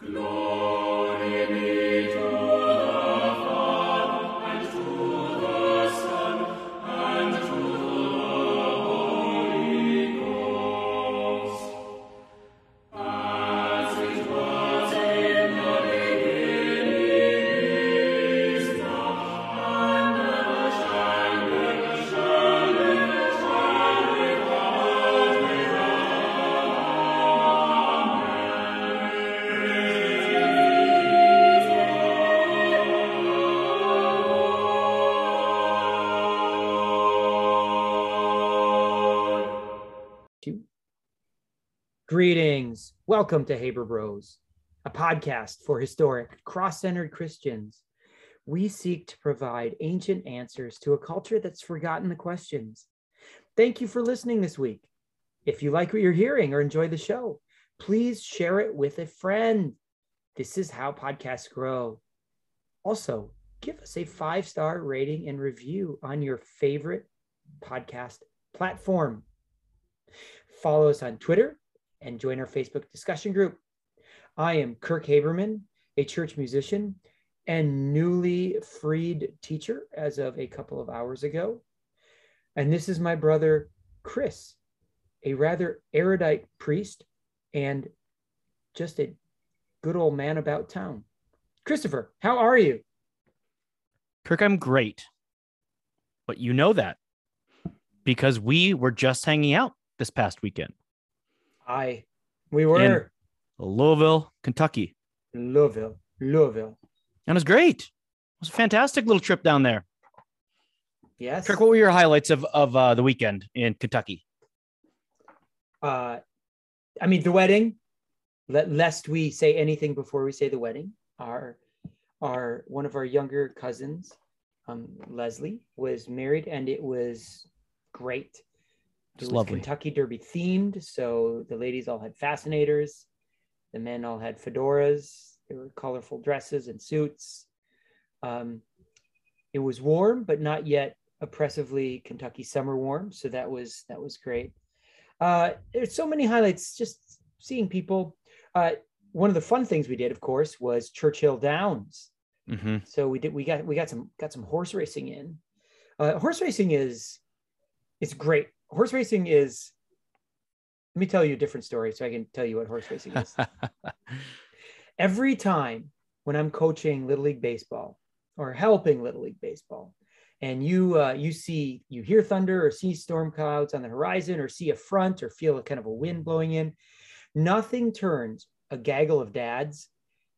Glory. Welcome to Haber Bros, a podcast for historic, cross centered Christians. We seek to provide ancient answers to a culture that's forgotten the questions. Thank you for listening this week. If you like what you're hearing or enjoy the show, please share it with a friend. This is how podcasts grow. Also, give us a five star rating and review on your favorite podcast platform. Follow us on Twitter and join our Facebook discussion group. I am Kirk Haberman, a church musician and newly freed teacher as of a couple of hours ago. And this is my brother, Chris, a rather erudite priest and just a good old man about town. Christopher, how are you? Kirk, I'm great. But you know that because we were just hanging out this past weekend. I, we were in Louisville, Kentucky. Louisville, Louisville. And it was great. It was a fantastic little trip down there. Yes. Kirk, what were your highlights of, of uh, the weekend in Kentucky? Uh, I mean, the wedding, let, lest we say anything before we say the wedding, our, our one of our younger cousins, um, Leslie, was married and it was great. It was lovely. Kentucky Derby themed. So the ladies all had fascinators, the men all had fedoras. There were colorful dresses and suits. Um, it was warm, but not yet oppressively Kentucky summer warm. So that was that was great. Uh, there's so many highlights. Just seeing people. Uh, one of the fun things we did, of course, was Churchill Downs. Mm-hmm. So we did. We got we got some got some horse racing in. Uh, horse racing is it's great horse racing is let me tell you a different story so I can tell you what horse racing is. Every time when I'm coaching Little League Baseball or helping Little League Baseball, and you uh, you see you hear thunder or see storm clouds on the horizon or see a front or feel a kind of a wind blowing in, nothing turns a gaggle of dads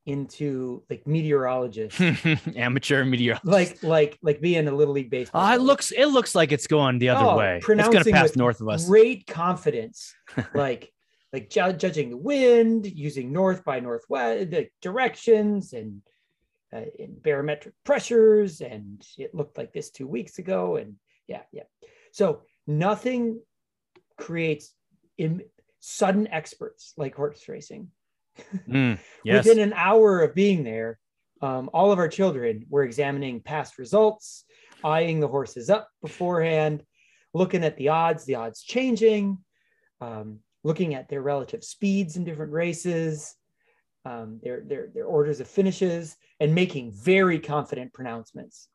into like meteorologist Amateur meteorologist. like like like being a Little League Baseball. Ah, it looks it looks like it's going the other Oh, way. It's going to pass north of us. Great confidence, like like ju- judging the wind, using north by northwest the directions and uh, and barometric pressures, and it looked like this two weeks ago, and yeah, yeah. So nothing creates Im- sudden experts like horse racing. Mm, yes. Within an hour of being there, um, all of our children were examining past results, eyeing the horses up beforehand, looking at the odds, the odds changing, um, looking at their relative speeds in different races, um, their, their, their orders of finishes, and making very confident pronouncements.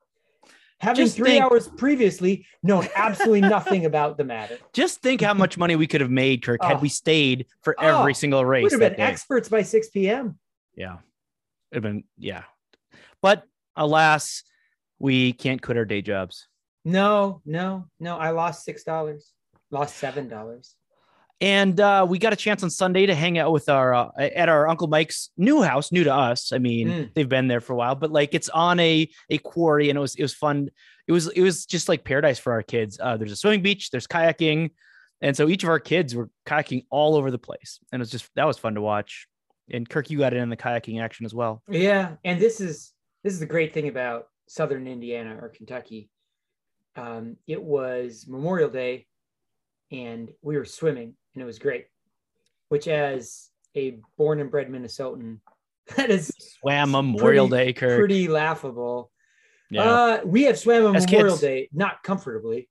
Having Just three think- hours previously known absolutely nothing about the matter. Just think how much money we could have made, Kirk, had Oh. we stayed for oh. every Oh, single race. We'd have been day. experts by 6 p.m. Yeah. It'd been yeah. But alas, we can't quit our day jobs. No, no, no. I lost six dollars. Lost seven dollars. And uh, we got a chance on Sunday to hang out with our uh, at our Uncle Mike's new house, new to us. I mean, Mm. they've been there for a while, but like it's on a a quarry, and it was it was fun. It was it was just like paradise for our kids. Uh, there's a swimming beach, there's kayaking, and so each of our kids were kayaking all over the place, and it was just that was fun to watch. And Kirk, you got in the kayaking action as well. Yeah, and this is this is the great thing about Southern Indiana or Kentucky. Um, it was Memorial Day, and we were swimming, and it was great. Which, as a born and bred Minnesotan, that is Swam Memorial pretty- Day, Kirk. pretty laughable. yeah. Uh, we have swam on As Memorial kids. Day, not comfortably.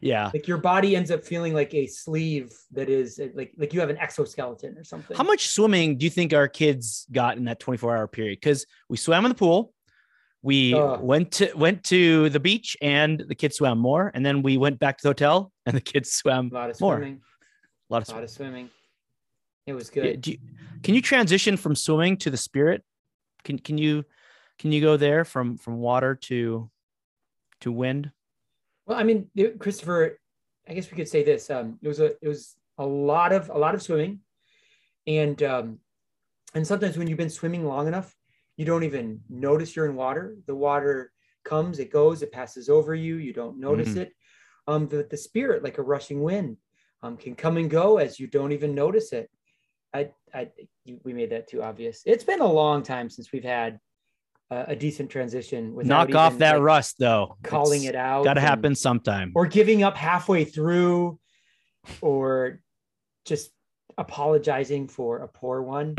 yeah. Like your body ends up feeling like a sleeve that is like like you have an exoskeleton or something. How much swimming do you think our kids got in that 24 hour period? Because we swam in the pool, we went to went to the beach, and the kids swam more, and then we went back to the hotel, and the kids swam A lot of more. swimming. a lot of A lot swimming. of swimming. It was Yeah, good. do you- can you transition from swimming to the spirit? Can can you can you go there from from water to to wind? Well, I mean, Christopher, I guess we could say this. Um, it was a it was a lot of a lot of swimming, and um, and sometimes when you've been swimming long enough, you don't even notice you're in water. The water comes, it goes, it passes over you. You don't notice Mhm. it. Um, the the spirit, like a rushing wind, um, can come and go as you don't even notice it. I I we made that too obvious. It's been a long time since we've had uh, a decent transition. Knock off that like, rust, though. calling it out. Got to happen sometime. or giving up halfway through or just apologizing for a poor one.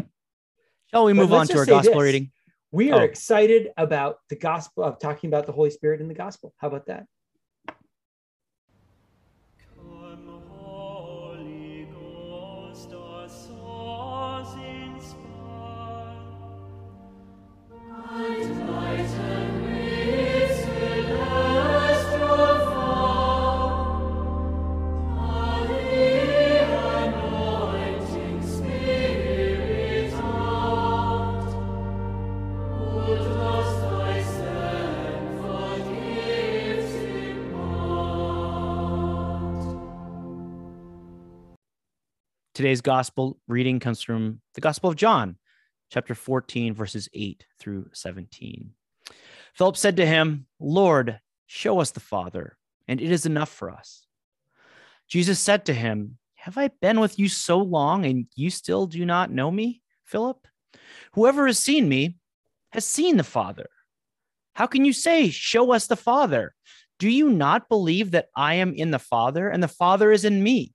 Shall we But move on to our gospel this. reading? We are Oh. excited about the gospel of talking about the Holy Spirit in the gospel. How about that? Today's gospel reading comes from the Gospel of John, chapter 14, verses 8 through 17. Philip said to him, Lord, show us the Father, and it is enough for us. Jesus said to him, Have I been with you so long, and you still do not know me, Philip? Whoever has seen me has seen the Father. How can you say, Show us the Father? Do you not believe that I am in the Father, and the Father is in me?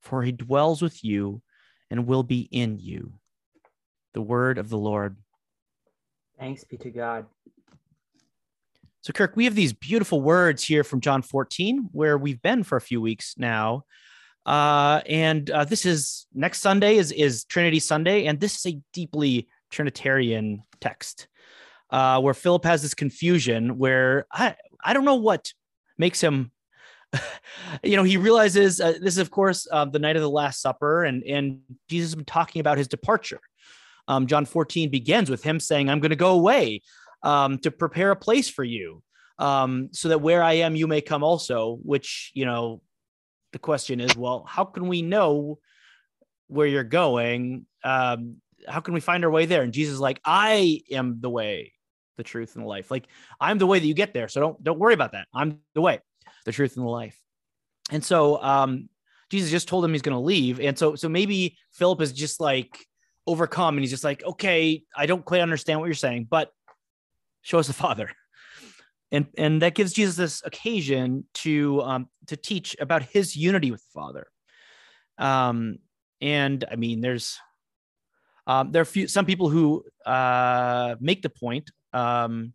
for he dwells with you and will be in you. The word of the Lord. Thanks be to God. So, Kirk, we have these beautiful words here from John 14, where we've been for a few weeks now. Uh, and uh, this is next Sunday is, is Trinity Sunday, and this is a deeply Trinitarian text uh, where Philip has this confusion where I, I don't know what makes him you know, he realizes uh, this is, of course, uh, the night of the Last Supper, and and Jesus has been talking about his departure. Um, John 14 begins with him saying, "I'm going to go away um, to prepare a place for you, um, so that where I am, you may come also." Which you know, the question is, well, how can we know where you're going? Um, how can we find our way there? And Jesus is like, "I am the way, the truth, and the life. Like I'm the way that you get there. So don't don't worry about that. I'm the way." The truth and the life. And so um, Jesus just told him he's going to leave. And so, so maybe Philip is just like overcome and he's just like, okay, I don't quite understand what you're saying, but show us the Father. And, and that gives Jesus this occasion to, um, to teach about his unity with the Father. Um, and I mean, there's, um, there are few, some people who uh, make the point um,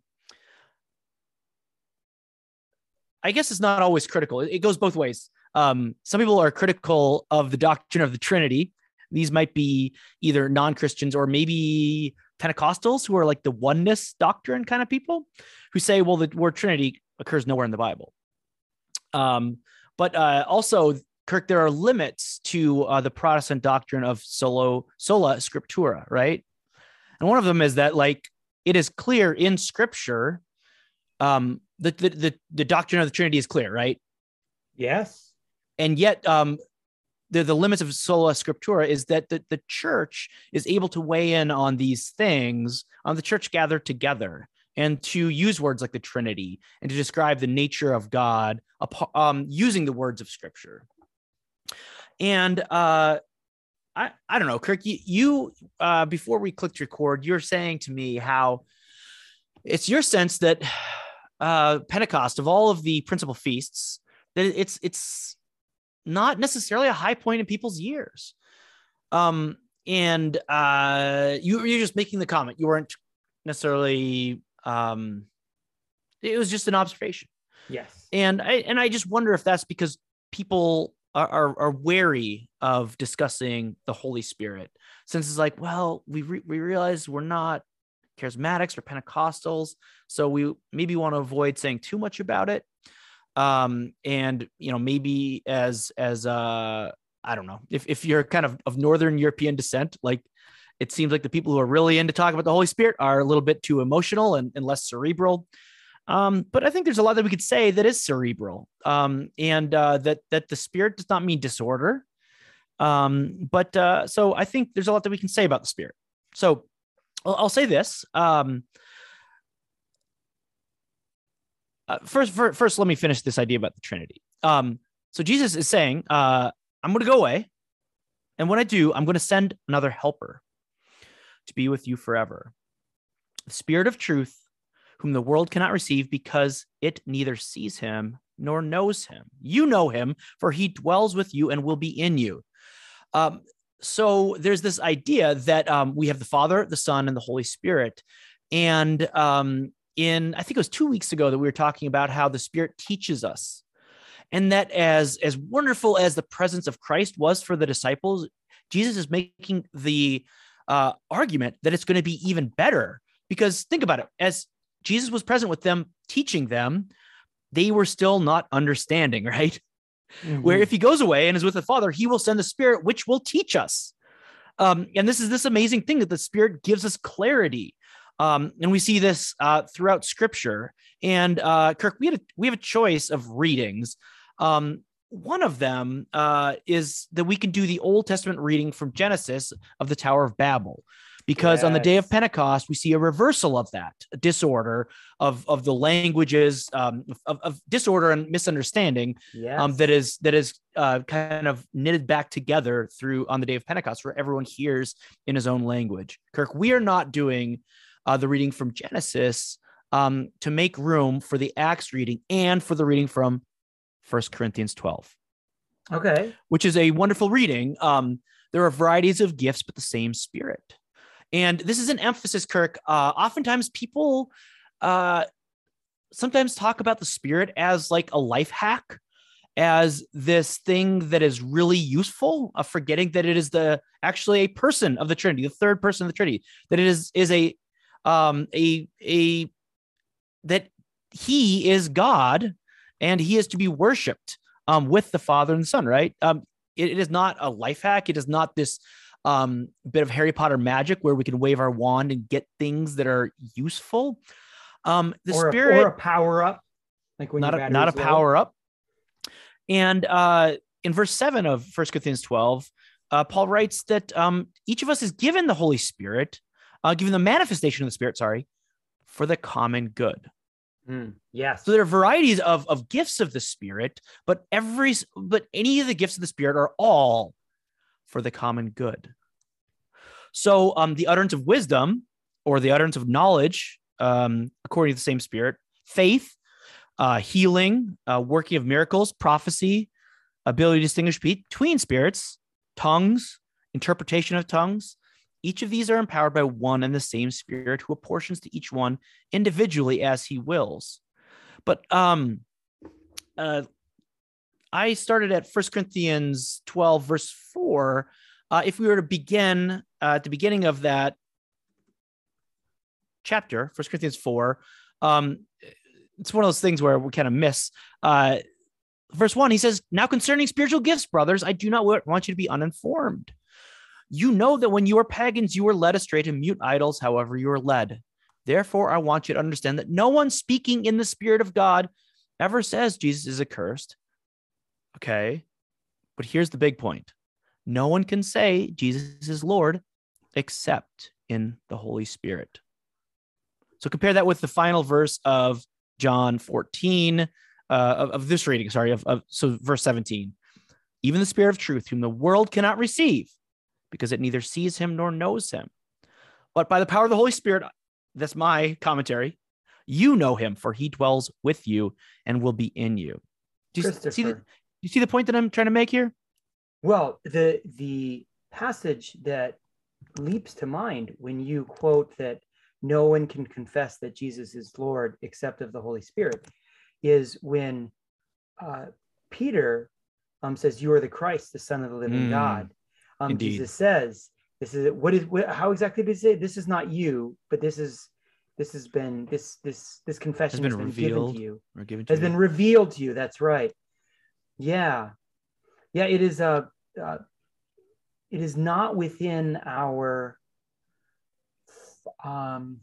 I guess it's not always critical. It, goes both ways. Um, some people are critical of the doctrine of the Trinity. These might be either non Christians or maybe Pentecostals who are like the oneness doctrine kind of people who say, well, the word Trinity occurs nowhere in the Bible. Um, but uh, also, Kirk, there are limits to uh, the Protestant doctrine of solo sola scriptura, right? And one of them is that like it is clear in Scripture, um, the the the, the doctrine of the Trinity is clear, right? Yes. and yet um the, the limits of sola scriptura is that the, the church is able to weigh in on these things on the church gathered together and to use words like the trinity and to describe the nature of god um, using the words of scripture and uh I, I don't know, Kirk. You, you uh, before we clicked record, you're saying to me how it's your sense that uh, Pentecost, of all of the principal feasts, that it's it's not necessarily a high point in people's years. Um, and uh, you you're just making the comment. You weren't necessarily. Um, it was just an observation, Yes. and I and I just wonder if that's because people are are, are wary of discussing the Holy Spirit, since it's like, well, we re- we realize we're not charismatics or Pentecostals, so we maybe want to avoid saying too much about it. Um and you know maybe as as uh i don't know if if you're kind of of northern european descent like it seems like the people who are really into talking about the holy spirit are a little bit too emotional and, and less cerebral. Um but i think there's a lot that we could say that is cerebral. Um and uh that that the spirit does not mean disorder. Um but uh so i think there's a lot that we can say about the spirit. So i'll, I'll say this um uh, first, first, first, let me finish this idea about the Trinity. Um, so Jesus is saying, uh, "I'm going to go away, and when I do, I'm going to send another helper to be with you forever, the Spirit of Truth, whom the world cannot receive because it neither sees him nor knows him. You know him, for he dwells with you and will be in you." Um, so there's this idea that um, we have the Father, the Son, and the Holy Spirit, and um, in I think it was two weeks ago that we were talking about how the Spirit teaches us, and that as as wonderful as the presence of Christ was for the disciples, Jesus is making the uh, argument that it's going to be even better. Because think about it: as Jesus was present with them, teaching them, they were still not understanding, right? Where Mhm. if he goes away and is with the Father, he will send the Spirit, which will teach us. Um, and this is this amazing thing that the Spirit gives us clarity. Um, and we see this uh, throughout Scripture. And uh, Kirk, we had a, we have a choice of readings. Um, one of them uh, is that we can do the Old Testament reading from Genesis of the Tower of Babel, because on the day of Pentecost we see a reversal of that disorder of of the languages um, of, of disorder and misunderstanding yes. um, that is that is uh, kind of knitted back together through on the day of Pentecost, where everyone hears in his own language. Kirk, we are not doing uh, the reading from Genesis um, to make room for the Acts reading and for the reading from First Corinthians 12, okay. which is a wonderful reading. Um, there are varieties of gifts, but the same Spirit. And this is an emphasis, Kirk. Uh, oftentimes, people uh, sometimes talk about the Spirit as like a life hack as this thing that is really useful, uh, forgetting that it is the actually a person of the Trinity, the third person of the Trinity, that it is is a um a a that he is God and he is to be worshipped um with the Father and the Son, right? Um it, it is not a life hack, it is not this um bit of Harry Potter magic where we can wave our wand and get things that are useful. Um the or, spirit a, or a power up, like when not a, not a battery's low. power up. And uh, in verse seven of First Corinthians 12, uh, Paul writes that um, each of us is given the Holy Spirit, uh, given the manifestation of the Spirit, sorry, for the common good. Mm, yes. So there are varieties of, of gifts of the Spirit, but every but any of the gifts of the Spirit are all for the common good. So um, the utterance of wisdom or the utterance of knowledge, um, according to the same Spirit, faith, uh, healing, uh, working of miracles, prophecy, ability to distinguish between spirits, tongues, interpretation of tongues. Each of these are empowered by one and the same Spirit who apportions to each one individually as he wills. But um, uh, I started at 1 Corinthians 12, verse 4. Uh, if we were to begin uh, at the beginning of that chapter, 1 Corinthians 4, um, it's one of those things where we kind of miss. Uh, verse one, he says, Now concerning spiritual gifts, brothers, I do not want you to be uninformed. You know that when you were pagans, you were led astray to mute idols, however, you were led. Therefore, I want you to understand that no one speaking in the Spirit of God ever says Jesus is accursed. Okay. But here's the big point no one can say Jesus is Lord except in the Holy Spirit. So compare that with the final verse of John 14, uh, of, of this reading, sorry, of, of so verse 17. Even the Spirit of truth, whom the world cannot receive, because it neither sees him nor knows him. But by the power of the Holy Spirit, that's my commentary, you know him, for he dwells with you and will be in you. Do you see. You see the point that I'm trying to make here? Well, the the passage that leaps to mind when you quote that no one can confess that Jesus is Lord except of the Holy Spirit is when uh, Peter um, says, "You are the Christ, the Son of the living Mm, God." Um. Jesus says, "This is what is what, how exactly did he say? This is not you, but this is this has been this this this confession been has been, given revealed to you." Or given to has you? been revealed to you. That's right. Yeah, yeah. It is a. Uh, it is not within our. Um,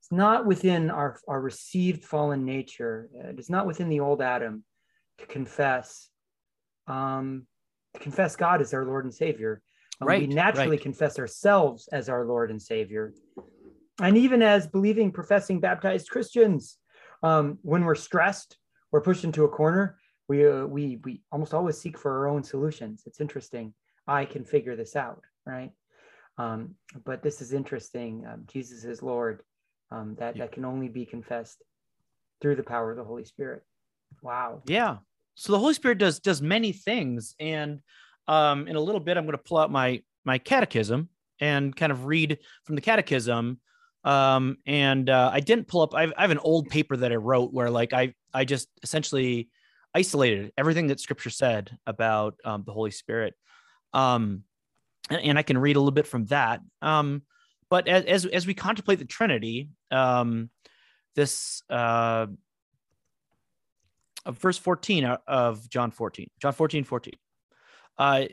it's not within our our received fallen nature. It is not within the old Adam to confess. Um, to confess God as our Lord and Savior. Um, we naturally right. confess ourselves as our Lord and Savior, and even as believing, professing, baptized Christians um, when we're stressed or pushed into a corner, we uh, we we almost always seek for our own solutions. It's interesting. I can figure this out, right? Um, but this is interesting. Um, Jesus is Lord. Um, that Yeah. that can only be confessed through the power of the Holy Spirit. Wow. Yeah. So the Holy Spirit does does many things, and um, in a little bit, I'm going to pull out my my catechism and kind of read from the catechism. Um, and uh, I didn't pull up. I have, I have an old paper that I wrote where like I I just essentially isolated everything that Scripture said about um, the Holy Spirit. Um, and, and I can read a little bit from that. Um, but as as, as we contemplate the Trinity, um, this uh, verse 14 of John 14, John 14, 14, uh,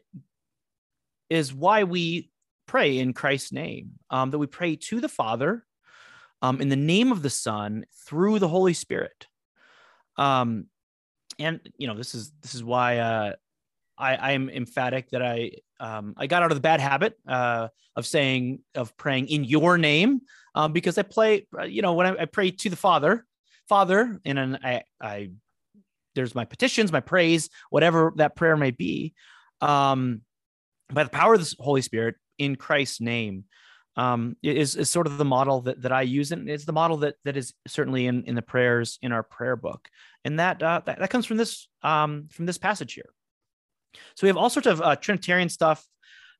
is why we pray in Christ's name, um, that we pray to the Father um, in the name of the Son through the Holy Spirit. Um, and you know, this is this is why uh, I, I am emphatic that I um, I got out of the bad habit uh, of saying of praying in your name um, because I play uh, you know when I, I pray to the Father, Father, and then I I there's my petitions, my praise, whatever that prayer may be, um, by the power of the Holy Spirit in Christ's name. Um, is, is sort of the model that, that I use, and it's the model that that is certainly in, in the prayers in our prayer book, and that uh, that, that comes from this um, from this passage here. So we have all sorts of uh, Trinitarian stuff,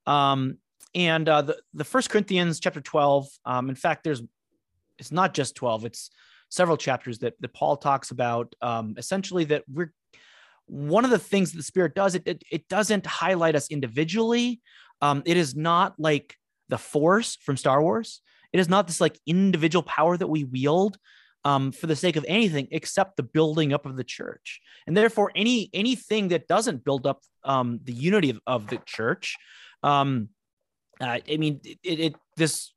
um, and uh, the the First Corinthians chapter twelve. Um, in fact, there's it's not just twelve; it's several chapters that that Paul talks about. Um, essentially, that we're one of the things that the Spirit does. It it, it doesn't highlight us individually. Um, it is not like the Force from Star Wars. It is not this like individual power that we wield um, for the sake of anything except the building up of the church. And therefore, any anything that doesn't build up um, the unity of, of the church, um, uh, I mean, it, it this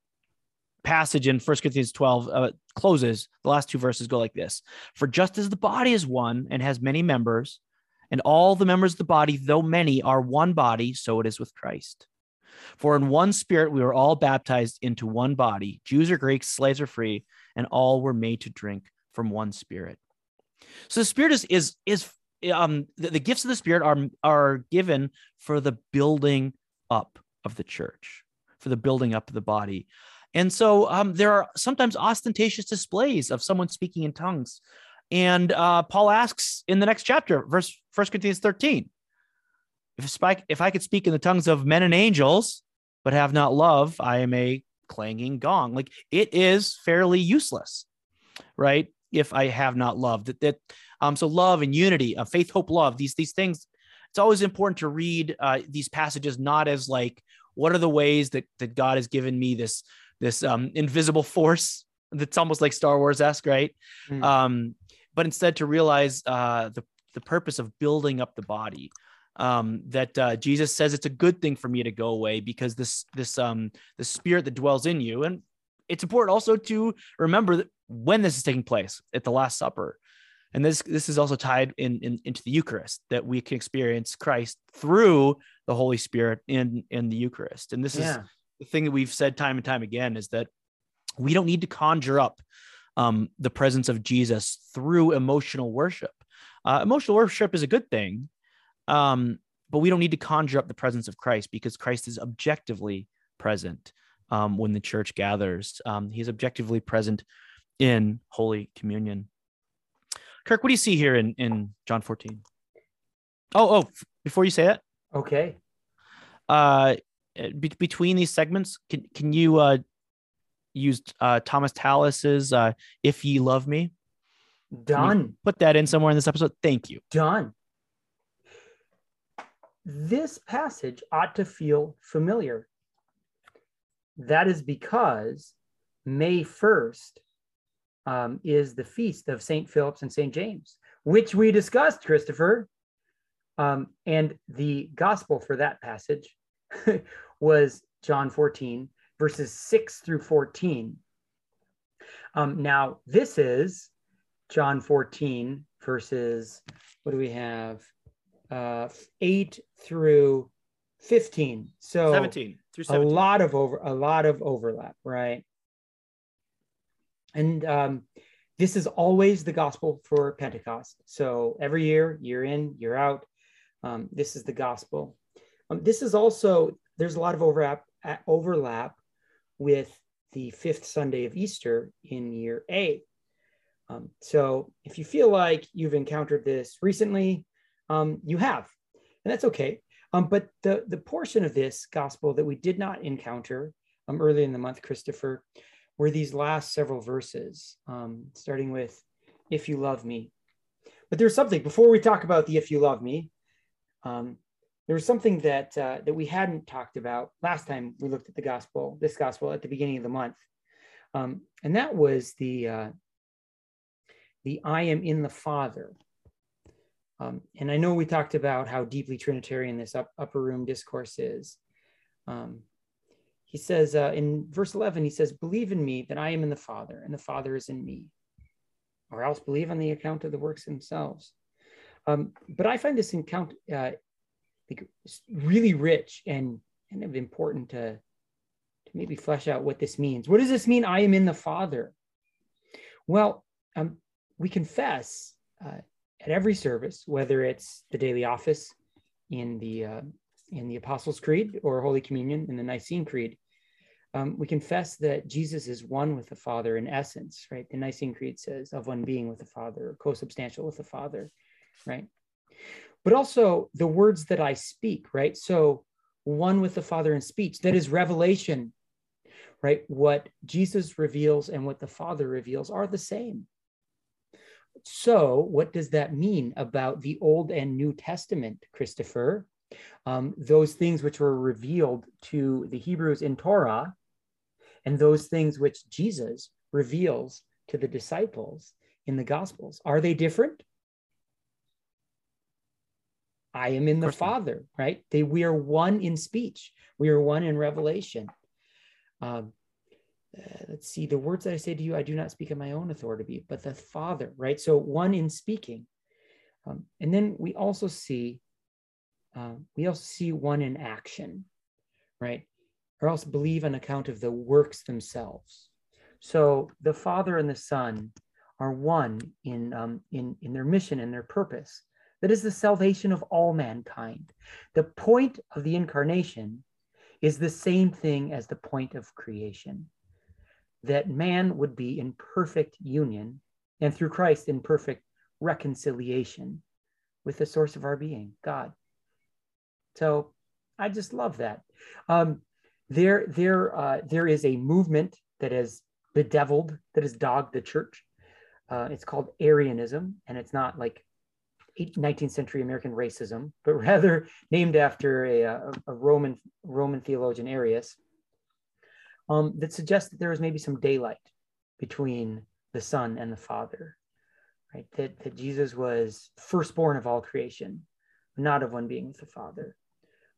passage in 1 Corinthians 12 uh, closes. The last two verses go like this: For just as the body is one and has many members, and all the members of the body, though many, are one body, so it is with Christ. For in one spirit we were all baptized into one body, Jews or Greeks, slaves or free, and all were made to drink from one spirit. So the spirit is is is um the, the gifts of the spirit are are given for the building up of the church, for the building up of the body. And so um, there are sometimes ostentatious displays of someone speaking in tongues. And uh, Paul asks in the next chapter, verse 1 Corinthians 13, if, spike, if I could speak in the tongues of men and angels, but have not love, I am a clanging gong. Like it is fairly useless, right? If I have not loved that, that um, so love and unity, uh, faith, hope, love, these these things. It's always important to read uh, these passages not as like what are the ways that that God has given me this this um, invisible force that's almost like Star Wars esque, right? Mm. Um, but instead to realize uh, the the purpose of building up the body. Um, that uh, Jesus says it's a good thing for me to go away because this this um the spirit that dwells in you, and it's important also to remember that when this is taking place at the Last Supper, and this this is also tied in, in into the Eucharist that we can experience Christ through the Holy Spirit in in the Eucharist, and this is the thing that we've said time and time again is that we don't need to conjure up um, the presence of Jesus through emotional worship. Uh, emotional worship is a good thing, um, but we don't need to conjure up the presence of Christ because Christ is objectively present um, when the church gathers. Um, he's objectively present in Holy Communion. Kirk, what do you see here in, in John 14? Oh, oh, before you say that, Okay. uh, be- between these segments, can can you uh, use uh, Thomas Tallis's uh, "If Ye Love Me"? Done. Put that in somewhere in this episode. Thank you. Done. This passage ought to feel familiar. That is because May 1st um, is the feast of St. Philip's and St. James, which we discussed, Christopher. Um, and the gospel for that passage was John 14, verses 6 through 14. Um, now, this is John 14, verses, what do we have? Uh, 8 through 15. So 17 through 17. a lot of over a lot of overlap right and um, this is always the gospel for pentecost so every year year in year out um, this is the gospel um, this is also there's a lot of overlap overlap with the fifth sunday of easter in year a um, so if you feel like you've encountered this recently um, you have and that's okay um, but the, the portion of this gospel that we did not encounter um, early in the month, Christopher, were these last several verses, um, starting with, if you love me. But there's something, before we talk about the if you love me, um, there was something that, uh, that we hadn't talked about last time we looked at the gospel, this gospel at the beginning of the month. Um, and that was the, uh, the I am in the Father. Um, and I know we talked about how deeply Trinitarian this up, upper room discourse is. Um, he says uh, in verse 11, he says, Believe in me that I am in the Father, and the Father is in me, or else believe on the account of the works themselves. Um, but I find this account uh, really rich and kind of important to, to maybe flesh out what this means. What does this mean? I am in the Father. Well, um, we confess uh, at every service, whether it's the daily office in the uh, in the Apostles' Creed or Holy Communion in the Nicene Creed, um, we confess that Jesus is one with the Father in essence, right? The Nicene Creed says of one being with the Father, or co-substantial with the Father, right? But also the words that I speak, right? So one with the Father in speech, that is revelation, right? What Jesus reveals and what the Father reveals are the same. So, what does that mean about the Old and New Testament, Christopher? Um, those things which were revealed to the Hebrews in Torah, and those things which Jesus reveals to the disciples in the Gospels, are they different? I am in the. Father, right? They we are one in speech. We are one in revelation. Um, uh, let's see, the words that I say to you, I do not speak on my own authority, but the Father, right? So one in speaking. Um, and then we also see, uh, we also see one in action, right? Or else believe on account of the works themselves. So the Father and the Son are one in, um, in, in their mission and their purpose. That is the salvation of all mankind. The point of the incarnation is the same thing as the point of creation that man would be in perfect union and through Christ in perfect reconciliation with the source of our being, God. So I just love that. Um, there, there, uh, there is a movement that has bedeviled, that has dogged the church. Uh, it's called Arianism, and it's not like 19th century American racism, but rather named after a, a, a Roman Roman theologian Arius um, that suggests that there is maybe some daylight between the Son and the Father. right? That, that Jesus was firstborn of all creation, not of one being with the Father,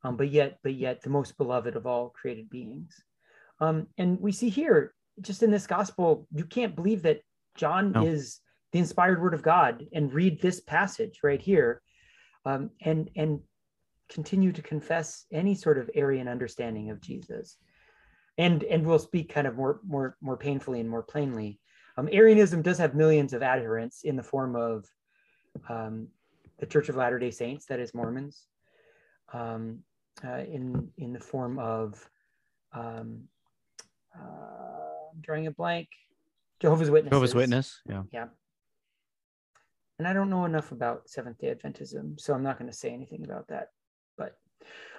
um, but yet, but yet the most beloved of all created beings. Um, and we see here, just in this gospel, you can't believe that John No. is the inspired word of God and read this passage right here, um, and and continue to confess any sort of Arian understanding of Jesus. And and we'll speak kind of more more more painfully and more plainly. Um, Arianism does have millions of adherents in the form of um, the Church of Latter Day Saints, that is Mormons, um, uh, in in the form of um, uh, I'm drawing a blank. Jehovah's Witnesses. Jehovah's Witness. Yeah. Yeah. And I don't know enough about Seventh Day Adventism, so I'm not going to say anything about that. But,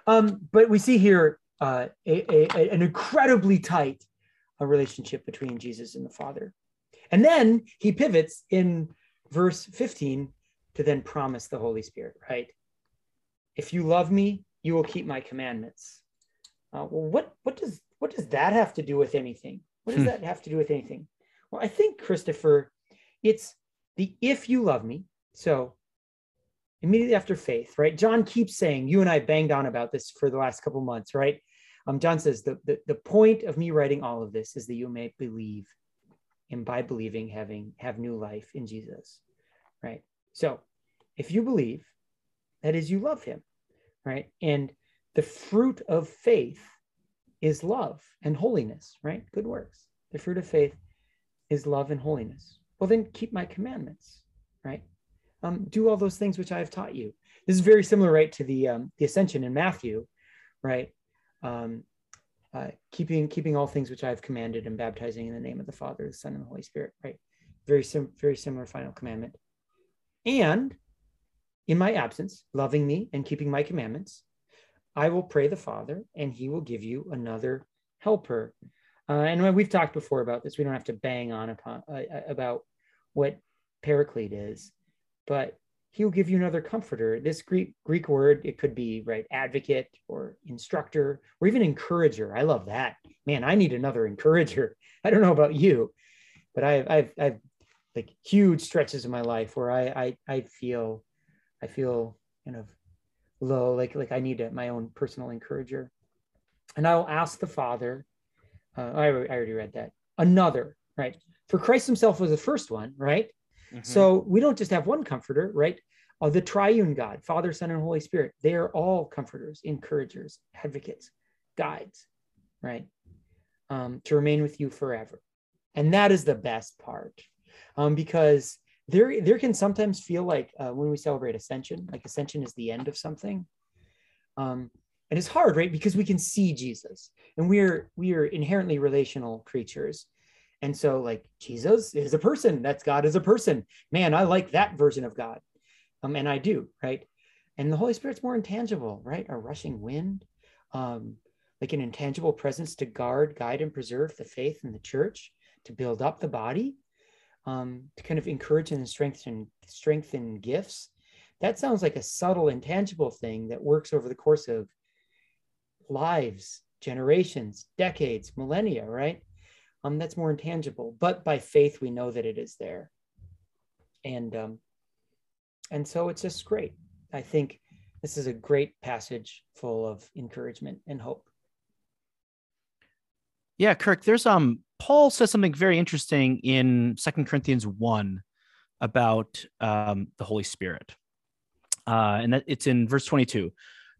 um, but we see here uh, a, a- an incredibly tight uh, relationship between Jesus and the Father, and then he pivots in verse 15 to then promise the Holy Spirit. Right? If you love me, you will keep my commandments. Uh, well, what what does what does that have to do with anything? What does Hmm. that have to do with anything? Well, I think Christopher, it's the if you love me. So immediately after faith, right? John keeps saying, you and I banged on about this for the last couple months, right? Um, John says the, the the point of me writing all of this is that you may believe, and by believing, having have new life in Jesus, right? So if you believe, that is you love him, right? And the fruit of faith is love and holiness, right? Good works. The fruit of faith is love and holiness. Well, then keep my commandments, right? Um, do all those things which I have taught you. This is very similar, right, to the um, the ascension in Matthew, right? Um, uh, keeping keeping all things which I have commanded and baptizing in the name of the Father, the Son, and the Holy Spirit, right? Very sim- very similar final commandment. And in my absence, loving me and keeping my commandments, I will pray the Father, and He will give you another helper. Uh, and we've talked before about this, we don't have to bang on upon uh, about what paraclete is, but he will give you another comforter. This Greek Greek word, it could be right advocate or instructor or even encourager. I love that. Man, I need another encourager. I don't know about you, but I've I've, I've like huge stretches of my life where I I, I feel I feel kind of low, like like I need a, my own personal encourager. And I will ask the Father. Uh, I, I already read that. Another, right? For Christ Himself was the first one, right? So we don't just have one comforter, right? Uh, the triune God, Father, Son, and Holy Spirit, they are all comforters, encouragers, advocates, guides, right? Um, to remain with you forever. And that is the best part um, because there, there can sometimes feel like uh, when we celebrate ascension, like ascension is the end of something. Um, and it's hard, right? Because we can see Jesus and we're, we are inherently relational creatures. And so, like, Jesus is a person. That's God is a person. Man, I like that version of God. Um, and I do, right? And the Holy Spirit's more intangible, right? A rushing wind, um, like an intangible presence to guard, guide, and preserve the faith in the church, to build up the body, um, to kind of encourage and strengthen, strengthen gifts. That sounds like a subtle, intangible thing that works over the course of lives, generations, decades, millennia, right? Um, that's more intangible. But by faith, we know that it is there, and um, and so it's just great. I think this is a great passage full of encouragement and hope. Yeah, Kirk, there's um Paul says something very interesting in Second Corinthians 1 about um the Holy Spirit. Uh, and that it's in verse 22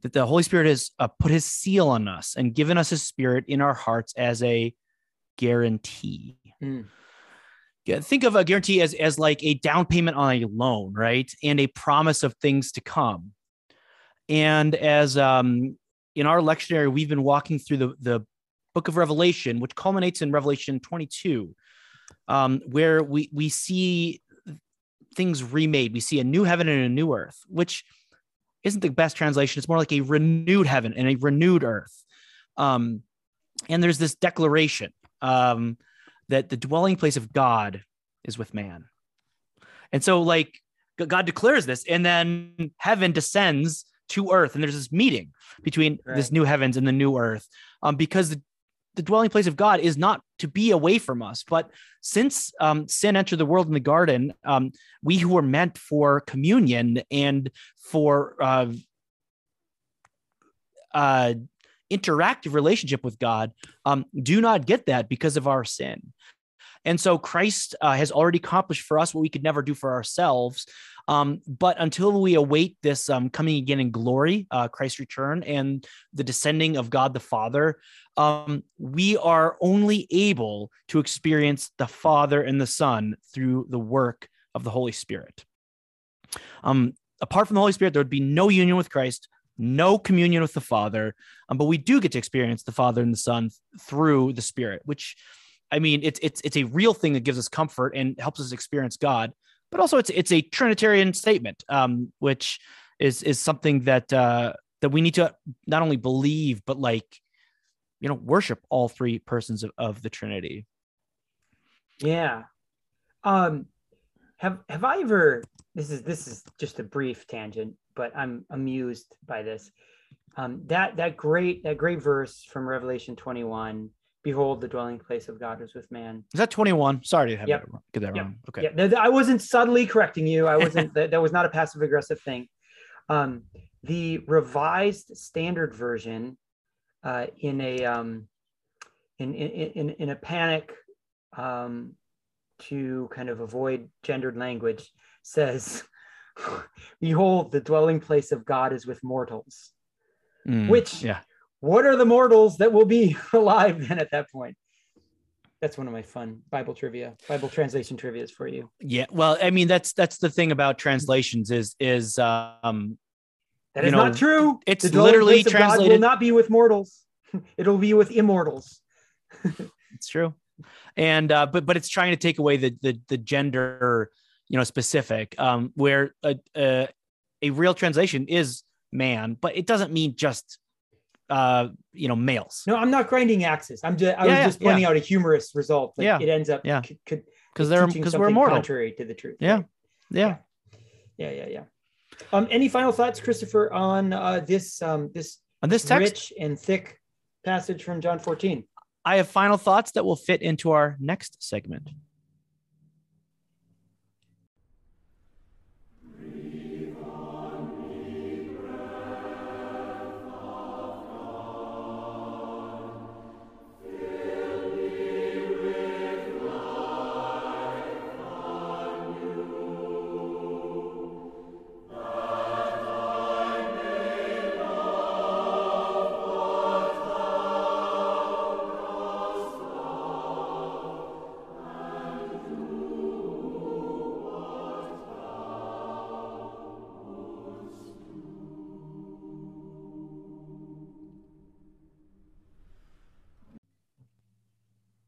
that the Holy Spirit has uh, put his seal on us and given us his spirit in our hearts as a guarantee. Mm. Think of a guarantee as as like a down payment on a loan, right? And a promise of things to come. And as um in our lectionary, we've been walking through the the book of Revelation, which culminates in Revelation 22, um, where we we see things remade. We see a new heaven and a new earth, which isn't the best translation. It's more like a renewed heaven and a renewed earth. Um, and there's this declaration um, that the dwelling place of God is with man. And so, like, God declares this, and then heaven descends to earth, and there's this meeting between this new heavens and the new earth, um, because the, the dwelling place of God is not to be away from us. But since um, sin entered the world in the garden, um, we who were meant for communion and for uh, uh, interactive relationship with God um, do not get that because of our sin. And so Christ uh, has already accomplished for us what we could never do for ourselves. Um, but until we await this um, coming again in glory, uh, Christ's return, and the descending of God the Father, um, we are only able to experience the Father and the Son through the work of the Holy Spirit. Um, apart from the Holy Spirit, there would be no union with Christ, no communion with the Father, um, but we do get to experience the Father and the Son through the Spirit, which I mean, it's it's it's a real thing that gives us comfort and helps us experience God. But also, it's it's a Trinitarian statement, um, which is is something that uh, that we need to not only believe but like you know worship all three persons of, of the Trinity. Yeah. Um have have I ever this is this is just a brief tangent, but I'm amused by this. Um that that great that great verse from Revelation 21, behold the dwelling place of God is with man. Is that twenty one? Sorry to have Yep. that get that Yep. wrong. Okay. Yeah, no, th- I wasn't subtly correcting you. I wasn't that, that was not a passive aggressive thing. Um the revised standard version uh in a um in in in, in a panic um to kind of avoid gendered language says behold the dwelling place of god is with mortals. Mm, Which- yeah. what are the mortals that will be alive then at that point? That's one of my fun bible trivia bible translation trivias for you. Yeah, well, I mean that's that's the thing about translations is is um That is know, not true. it's the literally place of God will not be with mortals. It'll be with immortals. It's true, and uh, but but it's trying to take away the the the gender you know specific um where a a, a real translation is man, but it doesn't mean just uh you know males no i'm not grinding axes i'm just i Yeah, was just pointing out a humorous result that Yeah, it ends up yeah. c- because they're because we're immortal. contrary to the truth Yeah. Yeah. yeah yeah yeah um any final thoughts christopher on uh this um this On this text, rich and thick passage from john 14 I have final thoughts that will fit into our next segment.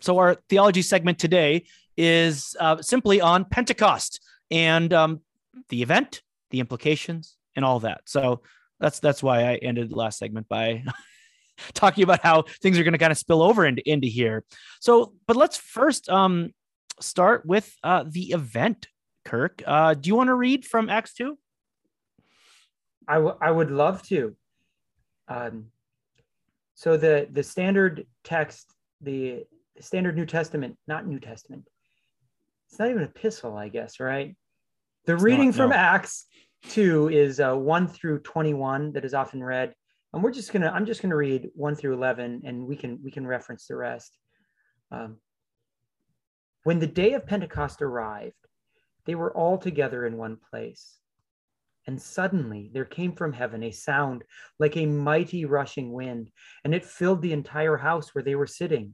So our theology segment today is uh, simply on Pentecost and um, the event, the implications, and all that. So that's that's why I ended the last segment by talking about how things are going to kind of spill over into into here. So, but let's first um, start with uh, the event. Kirk, uh, do you want to read from Acts two? I, w- I would love to. Um, so the the standard text, the standard New Testament, not New Testament. It's not even epistle, I guess, right? The It's reading not, from no. Acts two is uh, one through twenty one that is often read, and we're just gonna I'm just gonna read one through eleven, and we can we can reference the rest. Um, when the day of Pentecost arrived, they were all together in one place. And suddenly there came from heaven a sound like a mighty rushing wind, and it filled the entire house where they were sitting.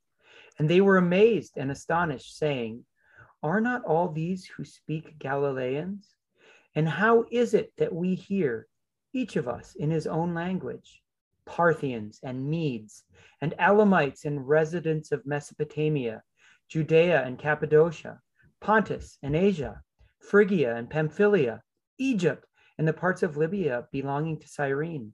And they were amazed and astonished, saying, Are not all these who speak Galileans? And how is it that we hear, each of us in his own language? Parthians and Medes, and Elamites and residents of Mesopotamia, Judea and Cappadocia, Pontus and Asia, Phrygia and Pamphylia, Egypt, and the parts of Libya belonging to Cyrene,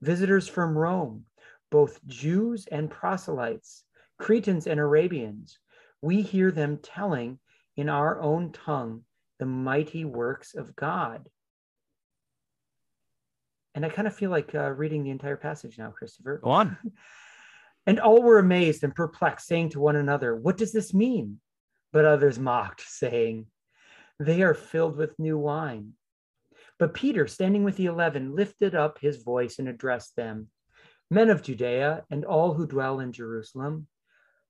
visitors from Rome, both Jews and proselytes, Cretans and Arabians. We hear them telling in our own tongue the mighty works of God. And I kind of feel like uh, reading the entire passage now, Christopher. Go on. And all were amazed and perplexed, saying to one another, What does this mean? But others mocked, saying, They are filled with new wine. But Peter, standing with the eleven, lifted up his voice and addressed them Men of Judea and all who dwell in Jerusalem,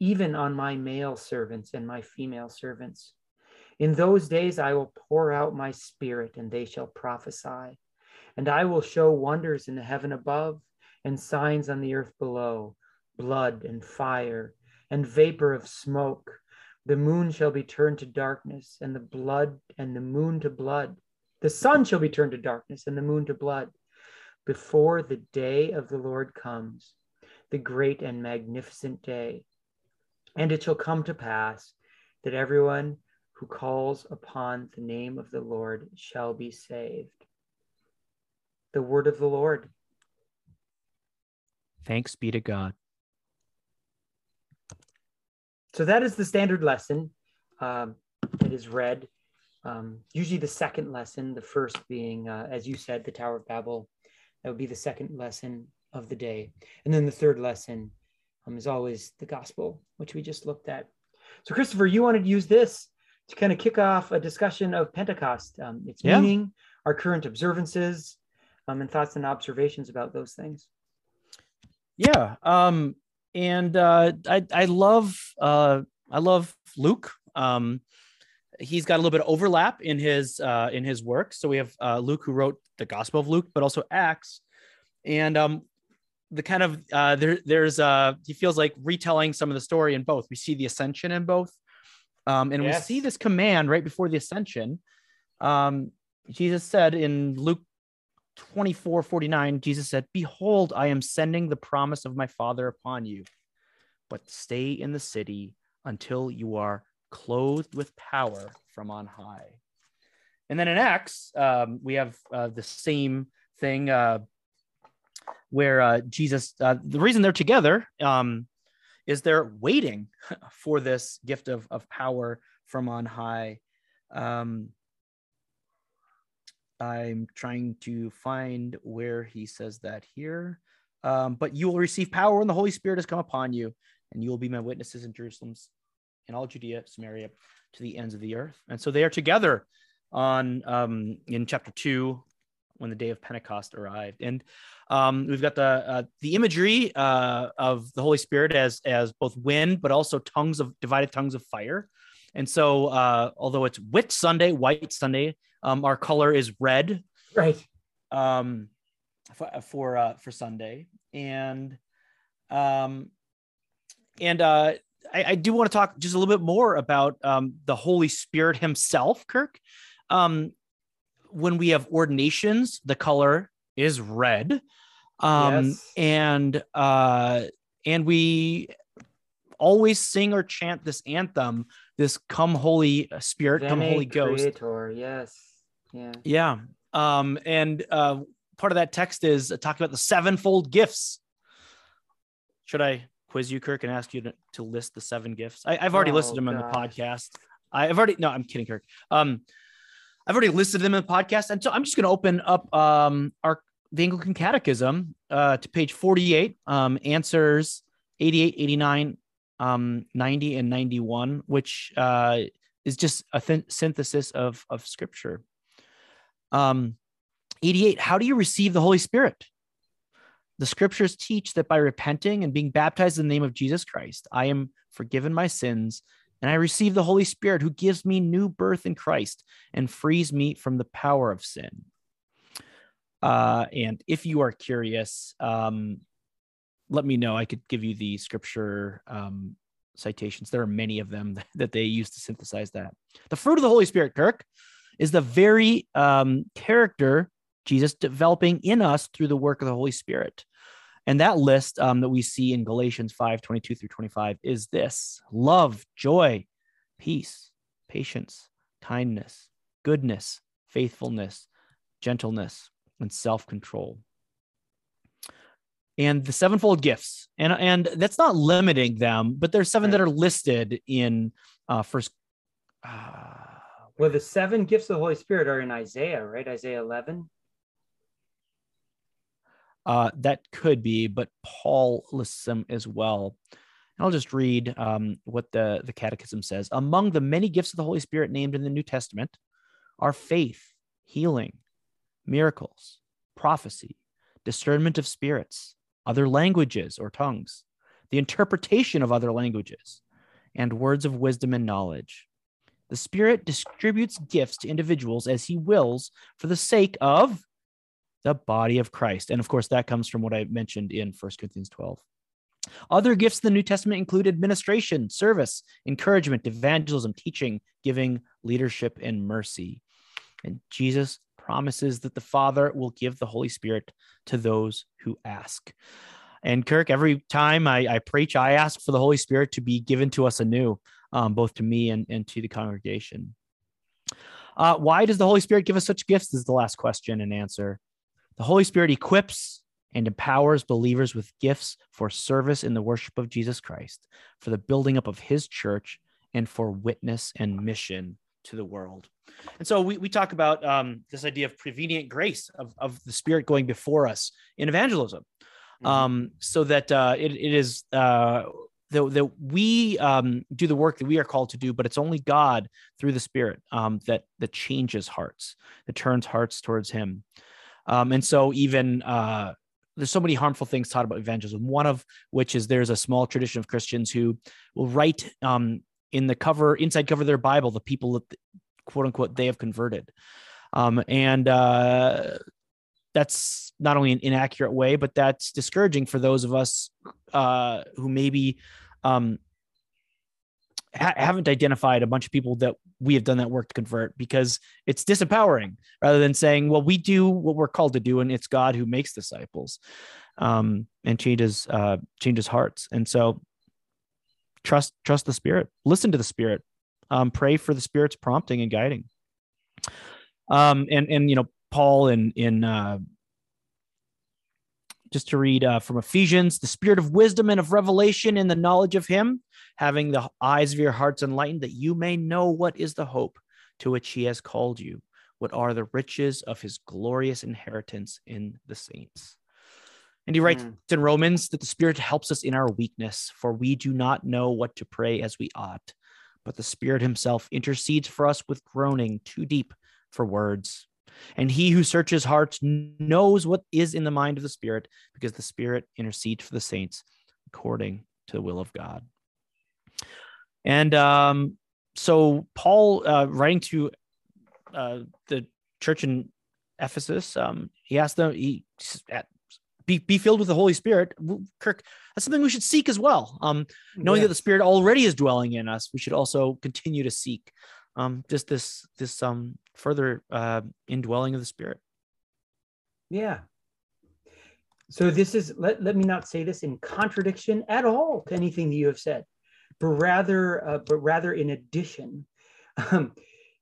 even on my male servants and my female servants. In those days I will pour out my spirit, and they shall prophesy. And I will show wonders in the heaven above, and signs on the earth below blood and fire and vapor of smoke. The moon shall be turned to darkness, and the blood and the moon to blood. The sun shall be turned to darkness, and the moon to blood, before the day of the Lord comes, the great and magnificent day. And it shall come to pass that everyone who calls upon the name of the Lord shall be saved. The word of the Lord. Thanks be to God. So that is the standard lesson um, that is read. Um, usually the second lesson, the first being, uh, as you said, the Tower of Babel. That would be the second lesson of the day. And then the third lesson um, is always the gospel, which we just looked at. So, Christopher, you wanted to use this to kind of kick off a discussion of Pentecost, um, its Yeah. meaning, our current observances, um, and thoughts and observations about those things. Yeah. Um, and uh, I I love uh, I love Luke. Um, he's got a little bit of overlap in his uh, in his work. So we have uh, Luke who wrote the Gospel of Luke, but also Acts, and um, the kind of uh, there there's uh, he feels like retelling some of the story in both. We see the ascension in both, um, and Yes. we see this command right before the ascension. Um, Jesus said in Luke 24 49 jesus said behold i am sending the promise of my father upon you but stay in the city until you are clothed with power from on high and then in acts um, we have uh, the same thing uh, where uh, jesus uh, the reason they're together um, is they're waiting for this gift of, of power from on high um, I'm trying to find where he says that here. Um, but you will receive power when the Holy Spirit has come upon you, and you will be my witnesses in Jerusalem, in all Judea, Samaria, to the ends of the earth. And so they are together on um, in chapter two when the day of Pentecost arrived. And um, we've got the uh, the imagery uh, of the Holy Spirit as as both wind, but also tongues of divided tongues of fire. And so, uh, although it's Whit Sunday, White Sunday, um, our color is red Right. um, for for, uh, for Sunday, and um, and uh, I, I do want to talk just a little bit more about um, the Holy Spirit Himself, Kirk. Um, when we have ordinations, the color is red, um, Yes. and uh, and we always sing or chant this anthem, this "Come Holy Spirit, Come Veni Holy Ghost." Creator, yes. Yeah. Yeah. Um, and uh, part of that text is talking about the sevenfold gifts. Should I quiz you, Kirk, and ask you to, to list the seven gifts? I, I've already listed Oh, them on the podcast. I, I've already, no, I'm kidding, Kirk. Um, I've already listed them in the podcast. And so I'm just going to open up um, our the Anglican Catechism uh, to page 48, um, answers 88, 89, um, 90, and 91, which uh, is just a thin- synthesis of, of scripture. Um, 88, how do you receive the Holy Spirit? The scriptures teach that by repenting and being baptized in the name of Jesus Christ, I am forgiven my sins and I receive the Holy Spirit who gives me new birth in Christ and frees me from the power of sin. Uh, and if you are curious, um, let me know. I could give you the scripture um, citations. There are many of them that they use to synthesize that. The fruit of the Holy Spirit, Kirk, is the very um, character Jesus developing in us through the work of the Holy Spirit. And that list um, that we see in Galatians 5 22 through 25 is this love, joy, peace, patience, kindness, goodness, faithfulness, gentleness, and self control. And the sevenfold gifts, and, and that's not limiting them, but there's seven that are listed in uh, first. Uh, Well, the seven gifts of the Holy Spirit are in Isaiah, right? Isaiah 11. Uh, that could be, but Paul lists them as well. And I'll just read um, what the, the Catechism says. Among the many gifts of the Holy Spirit named in the New Testament are faith, healing, miracles, prophecy, discernment of spirits, other languages or tongues, the interpretation of other languages, and words of wisdom and knowledge. The Spirit distributes gifts to individuals as he wills for the sake of the body of Christ. And of course, that comes from what I mentioned in 1 Corinthians 12. Other gifts in the New Testament include administration, service, encouragement, evangelism, teaching, giving, leadership, and mercy. And Jesus promises that the Father will give the Holy Spirit to those who ask. And Kirk, every time I, I preach, I ask for the Holy Spirit to be given to us anew, um, both to me and, and to the congregation. Uh, why does the Holy Spirit give us such gifts? Is the last question and answer. The Holy Spirit equips and empowers believers with gifts for service in the worship of Jesus Christ, for the building up of his church, and for witness and mission to the world. And so we, we talk about um, this idea of prevenient grace, of, of the Spirit going before us in evangelism, um, so that uh, it, it is. Uh, that, that we um, do the work that we are called to do, but it's only God through the Spirit um, that that changes hearts, that turns hearts towards Him. Um, and so even uh, there's so many harmful things taught about evangelism. One of which is there's a small tradition of Christians who will write um, in the cover, inside cover of their Bible, the people that quote unquote they have converted, um, and uh, that's not only an inaccurate way, but that's discouraging for those of us uh, who maybe um, ha- haven't identified a bunch of people that we have done that work to convert because it's disempowering rather than saying, well, we do what we're called to do, and it's God who makes disciples um, and changes uh, changes hearts. And so, trust trust the Spirit, listen to the Spirit, um, pray for the Spirit's prompting and guiding. Um, and and you know, Paul in in uh, just to read uh, from Ephesians, the spirit of wisdom and of revelation in the knowledge of Him, having the eyes of your hearts enlightened, that you may know what is the hope to which He has called you, what are the riches of His glorious inheritance in the saints. And he writes Mm. in Romans that the Spirit helps us in our weakness, for we do not know what to pray as we ought, but the Spirit Himself intercedes for us with groaning too deep for words. And he who searches hearts knows what is in the mind of the Spirit, because the Spirit intercedes for the saints according to the will of God. And um, so, Paul, uh, writing to uh, the church in Ephesus, um, he asked them, he be, be filled with the Holy Spirit. Kirk, that's something we should seek as well. Um, knowing that the Spirit already is dwelling in us, we should also continue to seek um, just this this um, further uh, indwelling of the Spirit. Yeah. So this is let, let me not say this in contradiction at all to anything that you have said, but rather uh, but rather in addition, um,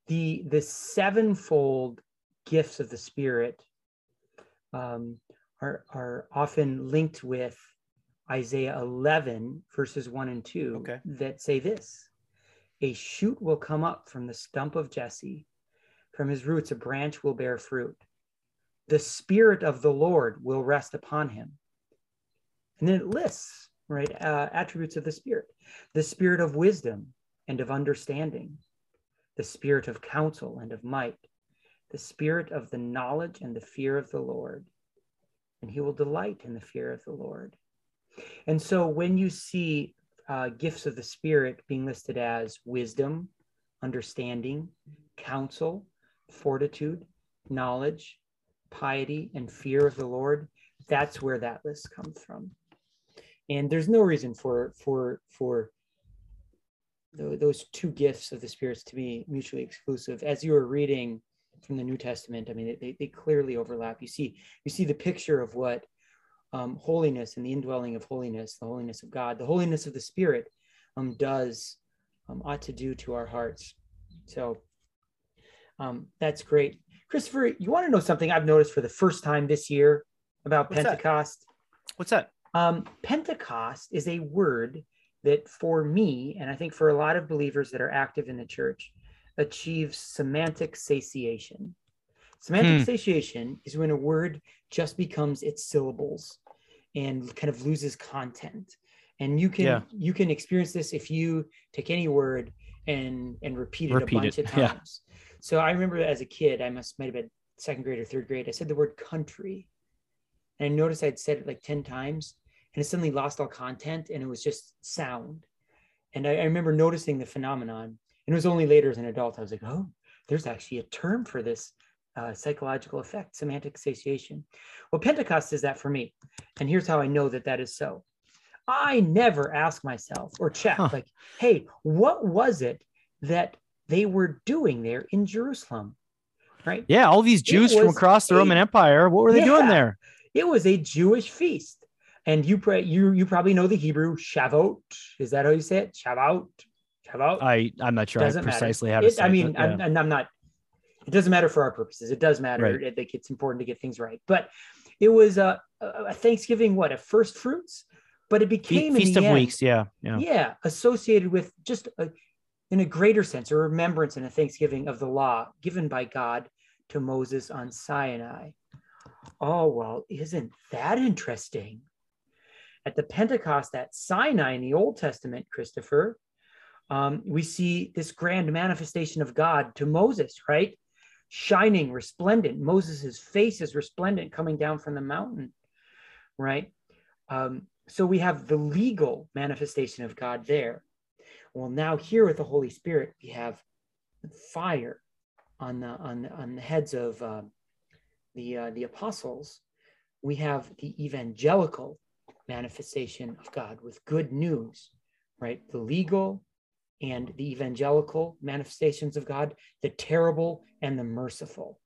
the the sevenfold gifts of the Spirit um, are are often linked with Isaiah 11 verses one and two Okay. that say this: A shoot will come up from the stump of Jesse, from his roots a branch will bear fruit the spirit of the lord will rest upon him and then it lists right uh, attributes of the spirit the spirit of wisdom and of understanding the spirit of counsel and of might the spirit of the knowledge and the fear of the lord and he will delight in the fear of the Lord. And so when you see uh, gifts of the Spirit being listed as wisdom, understanding, counsel, fortitude, knowledge, piety, and fear of the Lord, that's where that list comes from. And there's no reason for for for those two gifts of the spirits to be mutually exclusive. As you were reading from the New Testament, I mean, they, they clearly overlap. You see, you see the picture of what um, holiness and the indwelling of holiness, the holiness of God, the holiness of the Spirit um, does um, ought to do to our hearts. So um, that's great. Christopher, you want to know something I've noticed for the first time this year about What's that? Pentecost? What's that? Um, Pentecost is a word that, for me, and I think for a lot of believers that are active in the church, achieves semantic satiation. Semantic Hmm. satiation is when a word just becomes its syllables and kind of loses content. And you can Yeah. you can experience this if you take any word and and repeat it Repeat a bunch it, of yeah. times. So I remember as a kid, I must might have been second grade or third grade. I said the word country, and I noticed I'd said it like ten times, and it suddenly lost all content, and it was just sound. And I, I remember noticing the phenomenon, and it was only later as an adult I was like, oh, there's actually a term for this uh, psychological effect, semantic satiation. Well, Pentecost is that for me, and here's how I know that that is so. I never ask myself or check Huh. like, hey, what was it that they were doing there in Jerusalem? Right? Yeah, all these Jews from across the a- Roman Empire. What were they doing there? It was a Jewish feast. And you pray, you you probably know the Hebrew Shavuot. Is that how you say it? Shavuot. Shavuot. I I'm not sure Doesn't I matter. precisely how to It- say I it, mean, I'm, and I'm not. It doesn't matter for our purposes. It does matter. Right. I think it's important to get things right. But it was a, a Thanksgiving, what a first fruits, but it Fe- became in Feast of end- Weeks. Yeah, yeah. yeah associated with just a, in a greater sense a remembrance and a thanksgiving of the law given by god to moses on sinai oh well isn't that interesting at the pentecost at sinai in the old testament christopher um, we see this grand manifestation of god to moses right shining resplendent moses's face is resplendent coming down from the mountain right um, so we have the legal manifestation of God there. Well, now here with the Holy Spirit, we have fire on the on the, on the heads of uh, the uh, the apostles. We have the evangelical manifestation of God with good news, right? The legal and the evangelical manifestations of God, the terrible and the merciful,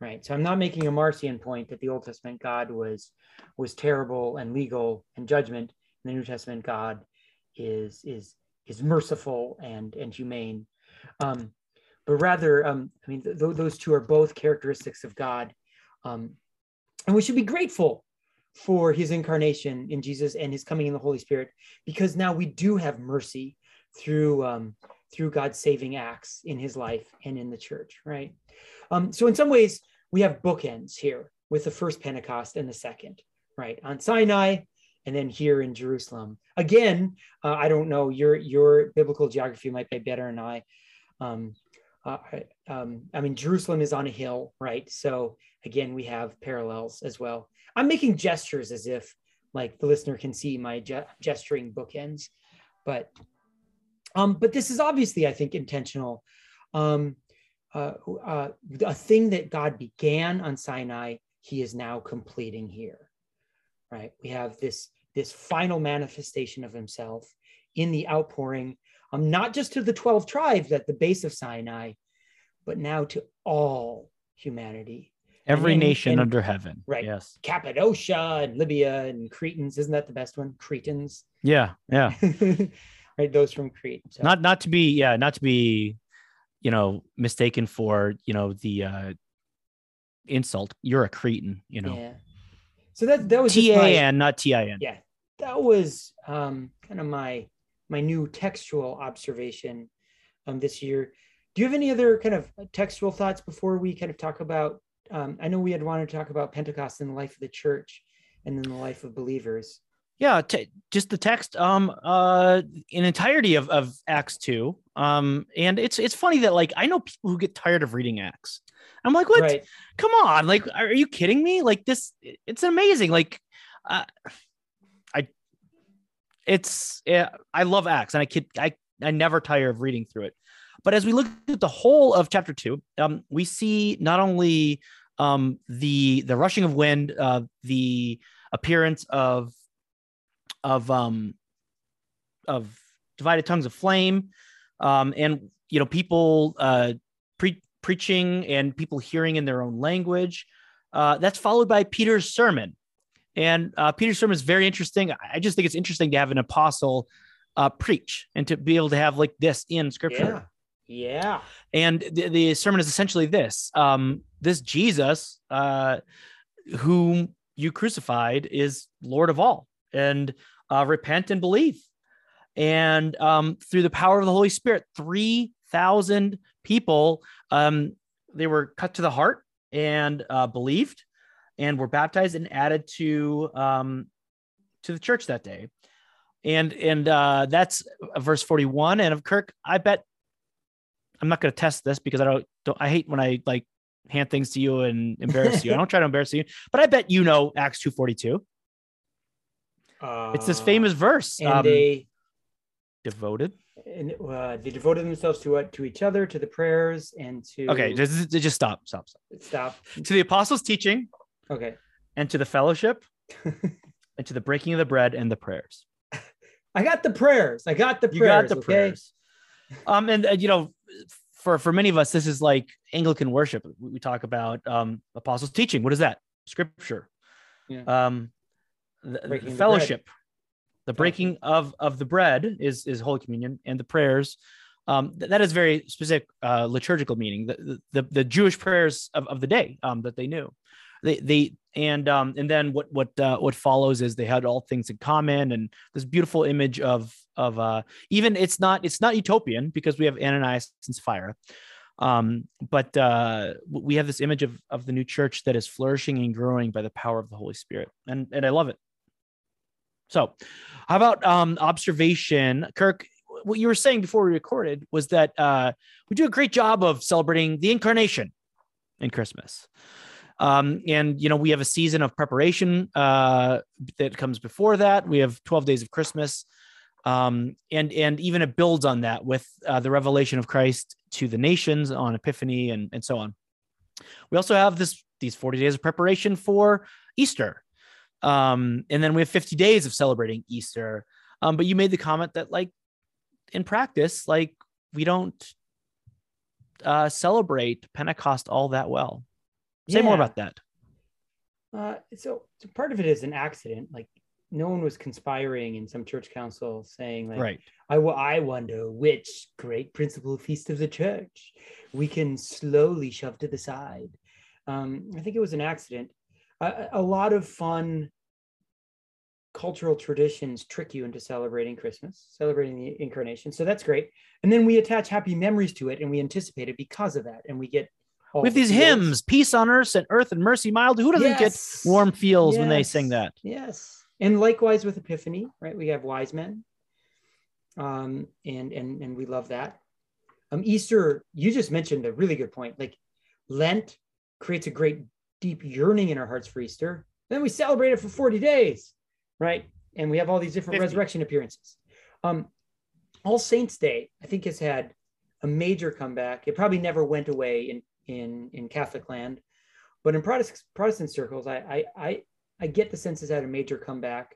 right? So I'm not making a Marcion point that the Old Testament God was was terrible and legal and judgment and the new testament god is is is merciful and and humane um but rather um i mean th- th- those two are both characteristics of god um and we should be grateful for his incarnation in jesus and his coming in the holy spirit because now we do have mercy through um through god's saving acts in his life and in the church right? Um so in some ways we have bookends here with the first pentecost and the second right? On sinai and then here in jerusalem. Again uh, i don't know your your biblical geography might be better than i. Um, uh, um, i mean jerusalem is on a hill right? So again we have parallels as well i'm making gestures as if like the listener can see my ge- gesturing bookends but um, but this is obviously i think intentional. Um, uh, uh, a thing that god began on sinai he is now completing here right? We have this this final manifestation of himself in the outpouring um, not just to the 12 tribes at the base of sinai but now to all humanity Every nation and- under heaven. right. Yes. cappadocia and libya and cretans isn't that the best one cretans Yeah. Yeah. right those from crete so. Not not to be yeah not to be, you know, mistaken for you know the uh insult. You're a Cretan, You know. yeah so that that was T A N, not T I N. yeah that was um, kind of my my new textual observation um, this year do you have any other kind of textual thoughts before we kind of talk about um, i know we had wanted to talk about pentecost in the life of the church and in the life of believers Yeah, t- just the text, um, uh, in entirety of, of Acts two. Um, and it's it's funny that like I know people who get tired of reading Acts. I'm like, what? Right. Come on, like, are you kidding me? Like this, it's amazing. Like, uh, I, it's yeah, I love Acts, and I kid, I I never tire of reading through it. But as we look at the whole of chapter two, um, we see not only um the the rushing of wind, uh, the appearance of of um of divided tongues of flame um and you know people uh pre- preaching and people hearing in their own language uh that's followed by peter's sermon. And uh peter's sermon is very interesting. I just think it's interesting to have an apostle uh preach and to be able to have like this in scripture Yeah. And the, the sermon is essentially this um this jesus uh whom you crucified is lord of all and uh, repent and believe. And um through the power of the holy spirit 3000 people um they were cut to the heart and uh believed and were baptized and added to um to the church that day. And and uh that's verse 41 and of kirk i bet I'm not going to test this because I don't, don't I hate when I like hand things to you and embarrass you. I don't try to embarrass you, but I bet you know Acts 242. Uh, It's this famous verse. And um, they devoted. and uh, they devoted themselves to what to each other, to the prayers, and to Okay, just, just stop, stop, stop. stop. To the apostles' teaching Okay. and to the fellowship and to the breaking of the bread and the prayers. I got the prayers. I got the prayers. You got the okay? prayers. Um, and uh, you know, for for many of us, this is like Anglican worship. We talk about um apostles' teaching. What is that? Scripture. Yeah. Um, the, the Breaking the fellowship, the breaking of of the bread is is Holy Communion, and the prayers. Um, th- that is very specific uh, liturgical meaning. The, the the Jewish prayers of, of the day um, that they knew. They they and um and then what what uh, what follows is they had all things in common and this beautiful image of of uh even it's not it's not utopian because we have Ananias and Sapphira. Um, but uh, we have this image of of the new church that is flourishing and growing by the power of the Holy Spirit, and and I love it. So, how about um, observation, Kirk? What you were saying before we recorded was that uh, we do a great job of celebrating the incarnation in Christmas. Um, and you know we have a season of preparation uh, that comes before that. We have 12 days of Christmas, um, and and even it builds on that with uh, the revelation of Christ to the nations on Epiphany and and so on. We also have this these 40 days of preparation for Easter, um, and then we have 50 days of celebrating Easter. Um, but you made the comment that like in practice, like we don't uh, celebrate Pentecost all that well. Say more about that. Uh, so, so part of it is an accident. Like no one was conspiring in some church council saying like, Right. I, I wonder which great principal feast of the church we can slowly shove to the side. Um, I think it was an accident. A, a lot of fun cultural traditions trick you into celebrating Christmas, celebrating the incarnation. So that's great. And then we attach happy memories to it and we anticipate it because of that. And we get all With these feels. hymns, peace on earth and earth and mercy mild. Who doesn't Yes. get warm feels when they sing that? Yes. And likewise with Epiphany, right? We have wise men. Um, and and and we love that. Um, Easter, you just mentioned a really good point. Like Lent creates a great deep yearning in our hearts for Easter. Then we celebrate it for 40 days, right? And we have all these different 50. resurrection appearances. Um, all Saints Day, I think, has had a major comeback. It probably never went away in in in Catholic land, but in Protestant Protestant circles, I I I, I get the sense it's had a major comeback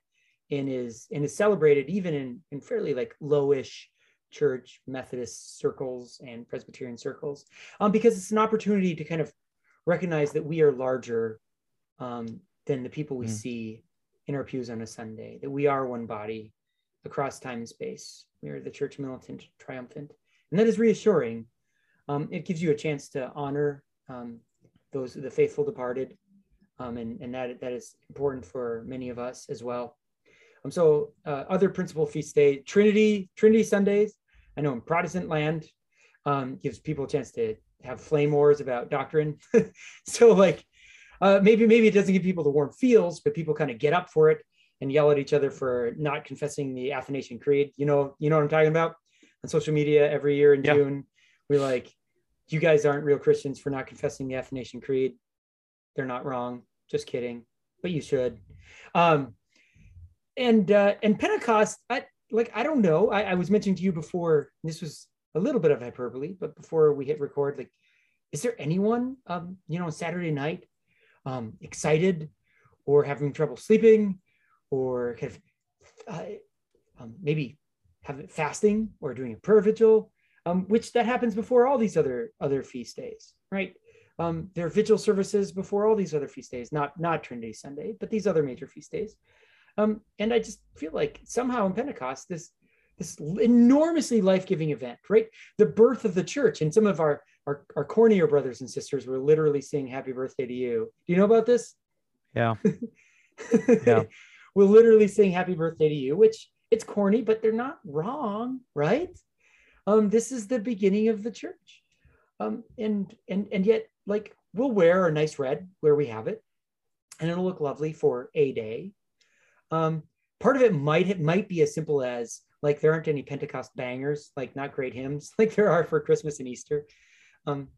and is and is celebrated even in in fairly like lowish church Methodist circles and Presbyterian circles, um, because it's an opportunity to kind of recognize that we are larger um, than the people we Mhm. see in our pews on a Sunday. That we are one body across time and space. We are the church militant, triumphant, and that is reassuring. Um, it gives you a chance to honor um, those the faithful departed, um, and and that that is important for many of us as well. Um, so uh, other principal feast day, Trinity Trinity Sundays. I know in Protestant land um, gives people a chance to have flame wars about doctrine. so like uh, maybe maybe it doesn't give people the warm feels, but people kind of get up for it and yell at each other for not confessing the Athanasian Creed. You know, you know what I'm talking about on social media every year in Yeah. June. We like, you guys aren't real Christians for not confessing the Athanasian Creed. They're not wrong. Just kidding, but you should. Um, and uh, and Pentecost, I like I don't know. I, I was mentioning to you before. This was a little bit of hyperbole, but before we hit record, like, is there anyone, um, you know, on Saturday night, um, excited or having trouble sleeping, or kind of uh, um, maybe have fasting or doing a prayer vigil, um, which that happens before all these other other feast days, right? Um, there are vigil services before all these other feast days, not not Trinity Sunday, but these other major feast days. Um, and I just feel like somehow in Pentecost, this this enormously life-giving event, right? The birth of the church, and some of our our, our cornier brothers and sisters were literally saying "Happy Birthday" to you. Do you know about this? Yeah. Yeah. we're literally saying "Happy Birthday" to you, which it's corny, but they're not wrong, right? Um, this is the beginning of the church, um, and and and yet, like we'll wear a nice red where we have it, and it'll look lovely for a day. Um, part of it might it might be as simple as like there aren't any Pentecost bangers, like not great hymns, like there are for Christmas and Easter. Um,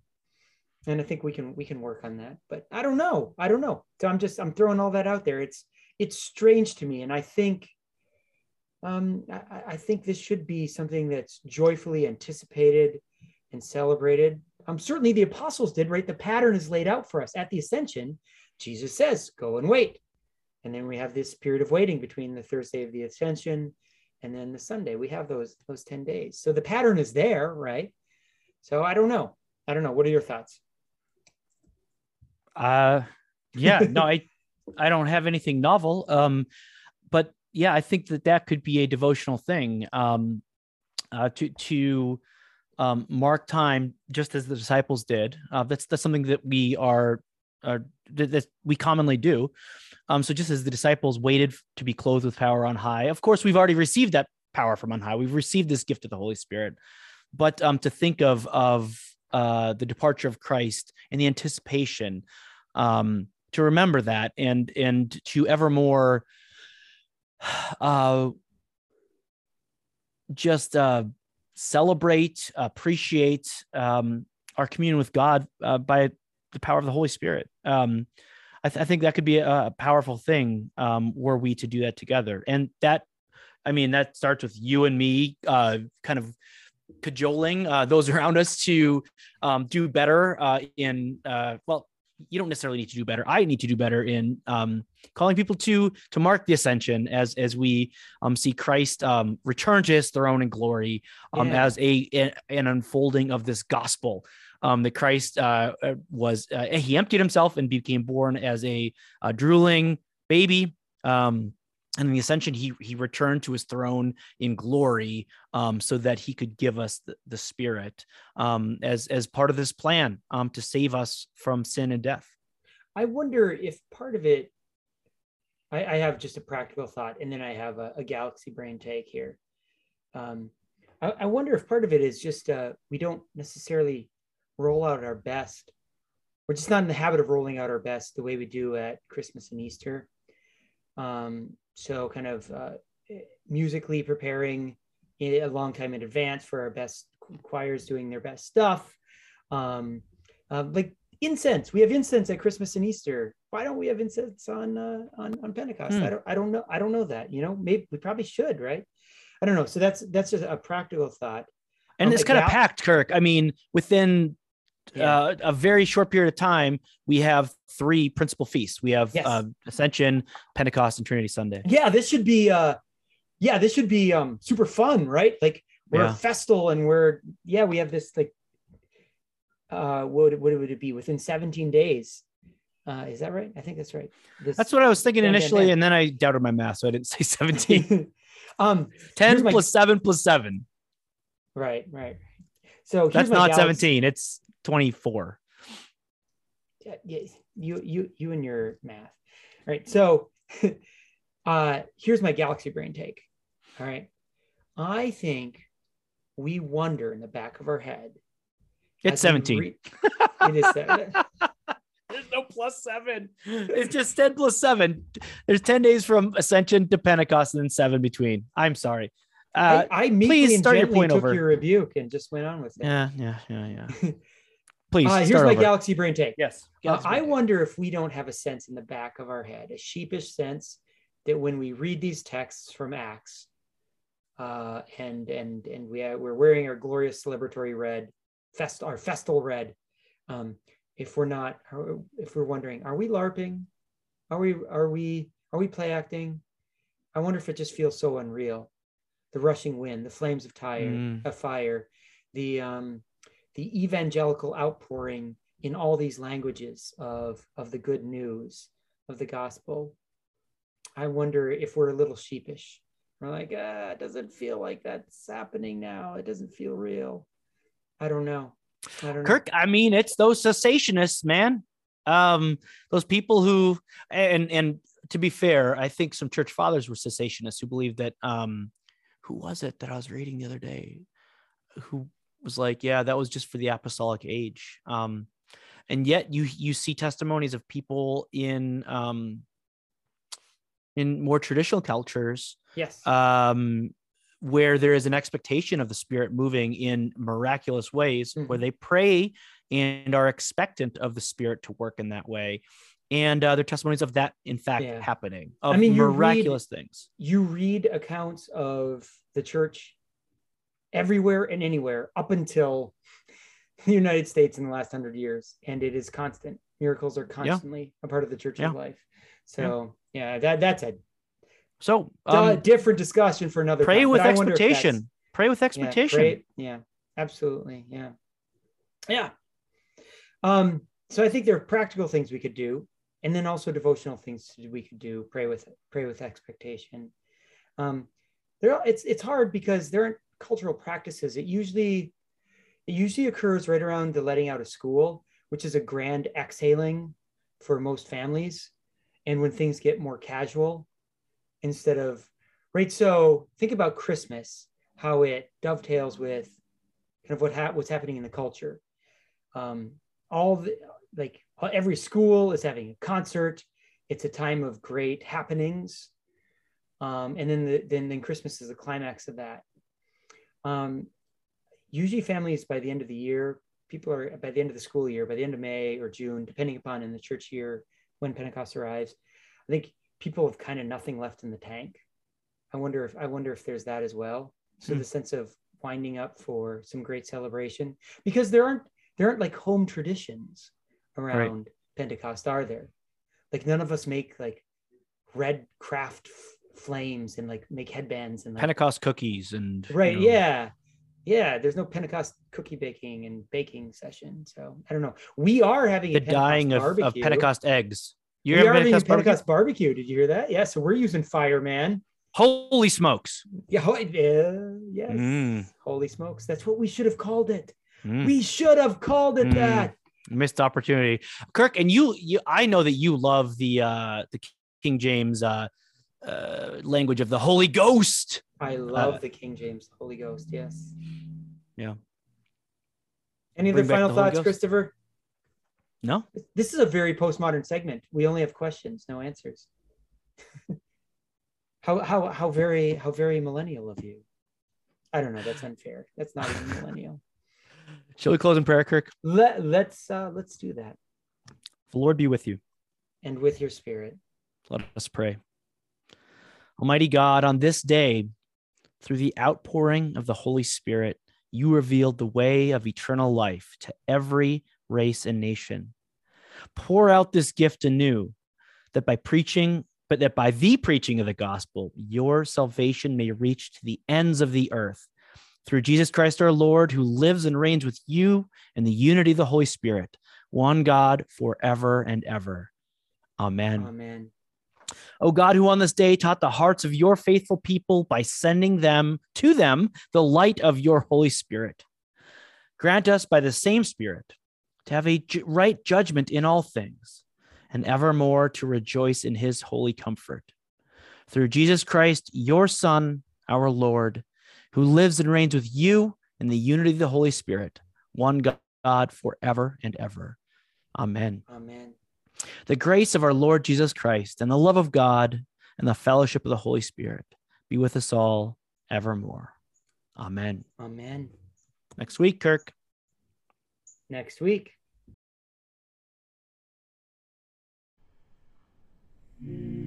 and I think we can we can work on that, but I don't know. I don't know. So I'm just I'm throwing all that out there. It's it's strange to me, and I think um, I, I think this should be something that's joyfully anticipated and celebrated. Um, certainly the apostles did, right? The pattern is laid out for us at the ascension. Jesus says, "Go and wait," and then we have this period of waiting between the Thursday of the ascension and then the Sunday. We have those those ten days. So the pattern is there, right? So I don't know. I don't know. What are your thoughts? Uh, yeah, no, I, I don't have anything novel. Um, but yeah, I think that that could be a devotional thing. Um, uh, to to um, mark time just as the disciples did. Uh, that's that's something that we are, that, that we commonly do. Um, so just as the disciples waited to be clothed with power on high, of course we've already received that power from on high. We've received this gift of the Holy Spirit, but um, to think of of uh, the departure of Christ and the anticipation, um, to remember that and and to evermore uh, just uh, celebrate, appreciate um, our communion with God uh, by the power of the Holy Spirit. Um, I, th- I think that could be a, a powerful thing um, were we to do that together. And that, I mean, that starts with you and me uh, kind of cajoling uh, those around us to um, do better uh, in, uh, well, you don't necessarily need to do better. I need to do better in um, calling people to to mark the ascension as as we um, see Christ um, return to His throne in glory um, Yeah. as a, a- an unfolding of this gospel. Um, that Christ uh, uh, was uh, he emptied himself and became born as a, a drooling baby. Um, and in the ascension, he he returned to his throne in glory, um, so that he could give us the, the Spirit um, as as part of this plan um, to save us from sin and death. I wonder if part of it, I, I have just a practical thought, and then I have a, a galaxy brain take here. Um, I, I wonder if part of it is just uh, we don't necessarily roll out our best. We're just not in the habit of rolling out our best the way we do at Christmas and Easter. Um, so, kind of uh, musically preparing a long time in advance for our best choirs doing their best stuff. Um, uh, like incense. We have incense at Christmas and Easter. Why don't we have incense on uh, on on Pentecost? Hmm. I don't I don't know. I don't know that. You know, maybe we probably should, right? I don't know. So that's that's just a practical thought. And Um, it's kind of packed, Kirk. I mean, within Yeah. uh, a very short period of time, we have three principal feasts. We have Yes. uh, Ascension, Pentecost, and Trinity Sunday. yeah, this should be uh yeah, this should be um super fun, right? Like we're Yeah. festal and we're yeah, we have this like uh what what would it be within 17 days? Uh is that right? I think that's right. This, That's what I was thinking initially, and then I doubted my math, so I didn't say 17. um 10 Here's my- plus 7 plus 7. right, right. So here's That's not galaxy- 17, it's 24. yeah, yeah, you you you and your math. All right. So uh here's my galaxy brain take. All right. I think we wonder in the back of our head. It's 17. re- it is seven. There's no plus seven. It's just 10 plus seven. There's 10 days from Ascension to Pentecost and then seven between. I'm sorry. Uh, I, I meekly please and start your point took over. your rebuke and just went on with it. yeah, yeah, yeah, yeah. Please. Uh, here's start my over. galaxy brain take. Yes. Uh, I wonder if we don't have a sense in the back of our head, a sheepish sense that when we read these texts from Acts, uh, and and and we uh, we're wearing our glorious celebratory red, fest our festal red. Um, if we're not, if we're wondering, are we larping? Are we are we are we play acting? I wonder if it just feels so unreal. The rushing wind, the flames of tire, Mm. of fire, the um, the evangelical outpouring in all these languages of of the good news of the gospel. I wonder if we're a little sheepish. We're like, ah, it doesn't feel like that's happening now. It doesn't feel real. I don't know. I don't know. Kirk, I mean, it's those cessationists, man. Um, those people who, and and to be fair, I think some church fathers were cessationists who believed that. Um, who was it that I was reading the other day? Who was like, yeah, that was just for the apostolic age. Um, and yet you you see testimonies of people in um in more traditional cultures Yes. um, where there is an expectation of the spirit moving in miraculous ways, where Mhm. they pray and are expectant of the spirit to work in that way. And uh, there are testimonies of that, in fact, Yeah. happening of mean, you read- miraculous things. you read accounts of the church everywhere and anywhere up until the United States in the last hundred years, and it is constant. Miracles are constantly a part of the church's Yeah. life. So yeah, that that's a So um, different discussion for another. pray time, with but I wonder if that's- expectation. Pray with yeah, expectation. pray- Yeah, absolutely. Yeah, yeah. Um, so I think there are practical things we could do, and then also devotional things we could do. Pray with pray with expectation. Um, there, it's it's hard because there aren't cultural practices. It usually it usually occurs right around the letting out of school, which is a grand exhaling for most families, and when things get more casual, instead of right. So think about Christmas, how it dovetails with kind of what ha- what's happening in the culture. Um, all the like every school is having a concert. It's a time of great happenings, um, and then the, then then Christmas is the climax of that. Um, usually, families by the end of the year, people are by the end of the school year, by the end of May or June, depending upon in the church year when Pentecost arrives. I think people have kind of nothing left in the tank. I wonder if I wonder if there's that as well. So Hmm. the sense of winding up for some great celebration because there aren't there aren't like home traditions around Pentecost, are there? Like none of us make like red craft f- flames and like make headbands and like, Pentecost cookies and you right, know, yeah, yeah. There's no Pentecost cookie baking and baking session, so I don't know. We are having the a Pentecost dying of, of. Pentecost eggs. You we are having Pentecost barbecue? Barbecue. Did you hear that? Yeah. So we're using fire, man. Holy smokes! Yeah. ho- uh, yes. Mm. Holy smokes! That's what we should have called it. Mm. We should have called it Mm. that. Missed opportunity kirk and you you i know that you love the uh the king james uh uh language of the holy ghost I love Uh, the King James Holy Ghost. Yes. Yeah. Any other Bring final thoughts, Christopher? no This is a very postmodern segment. We only have questions, no answers. how how how very how very millennial of you. I don't know. That's unfair. That's not even millennial. Shall we close in prayer kirk? Let let's uh, let's do that. the lord be with you. And with your spirit. let us pray. Almighty god on this day through the outpouring of the holy spirit you revealed the way of eternal life to every race and nation. Pour out this gift anew that by preaching but that by the preaching of the gospel your salvation may reach to the ends of the earth through Jesus Christ our Lord who lives and reigns with you in the unity of the Holy Spirit one God forever and ever amen Amen. O God, who on this day taught the hearts of your faithful people by sending them to them the light of your Holy Spirit, grant us by the same Spirit to have a right judgment in all things, and evermore to rejoice in his holy comfort. Through Jesus Christ, your Son, our Lord, who lives and reigns with you in the unity of the Holy Spirit, one God forever and ever. Amen. Amen. The grace of our Lord Jesus Christ and the love of God and the fellowship of the Holy Spirit be with us all evermore. Amen. Amen. Next week, Kirk. Next week. Mm.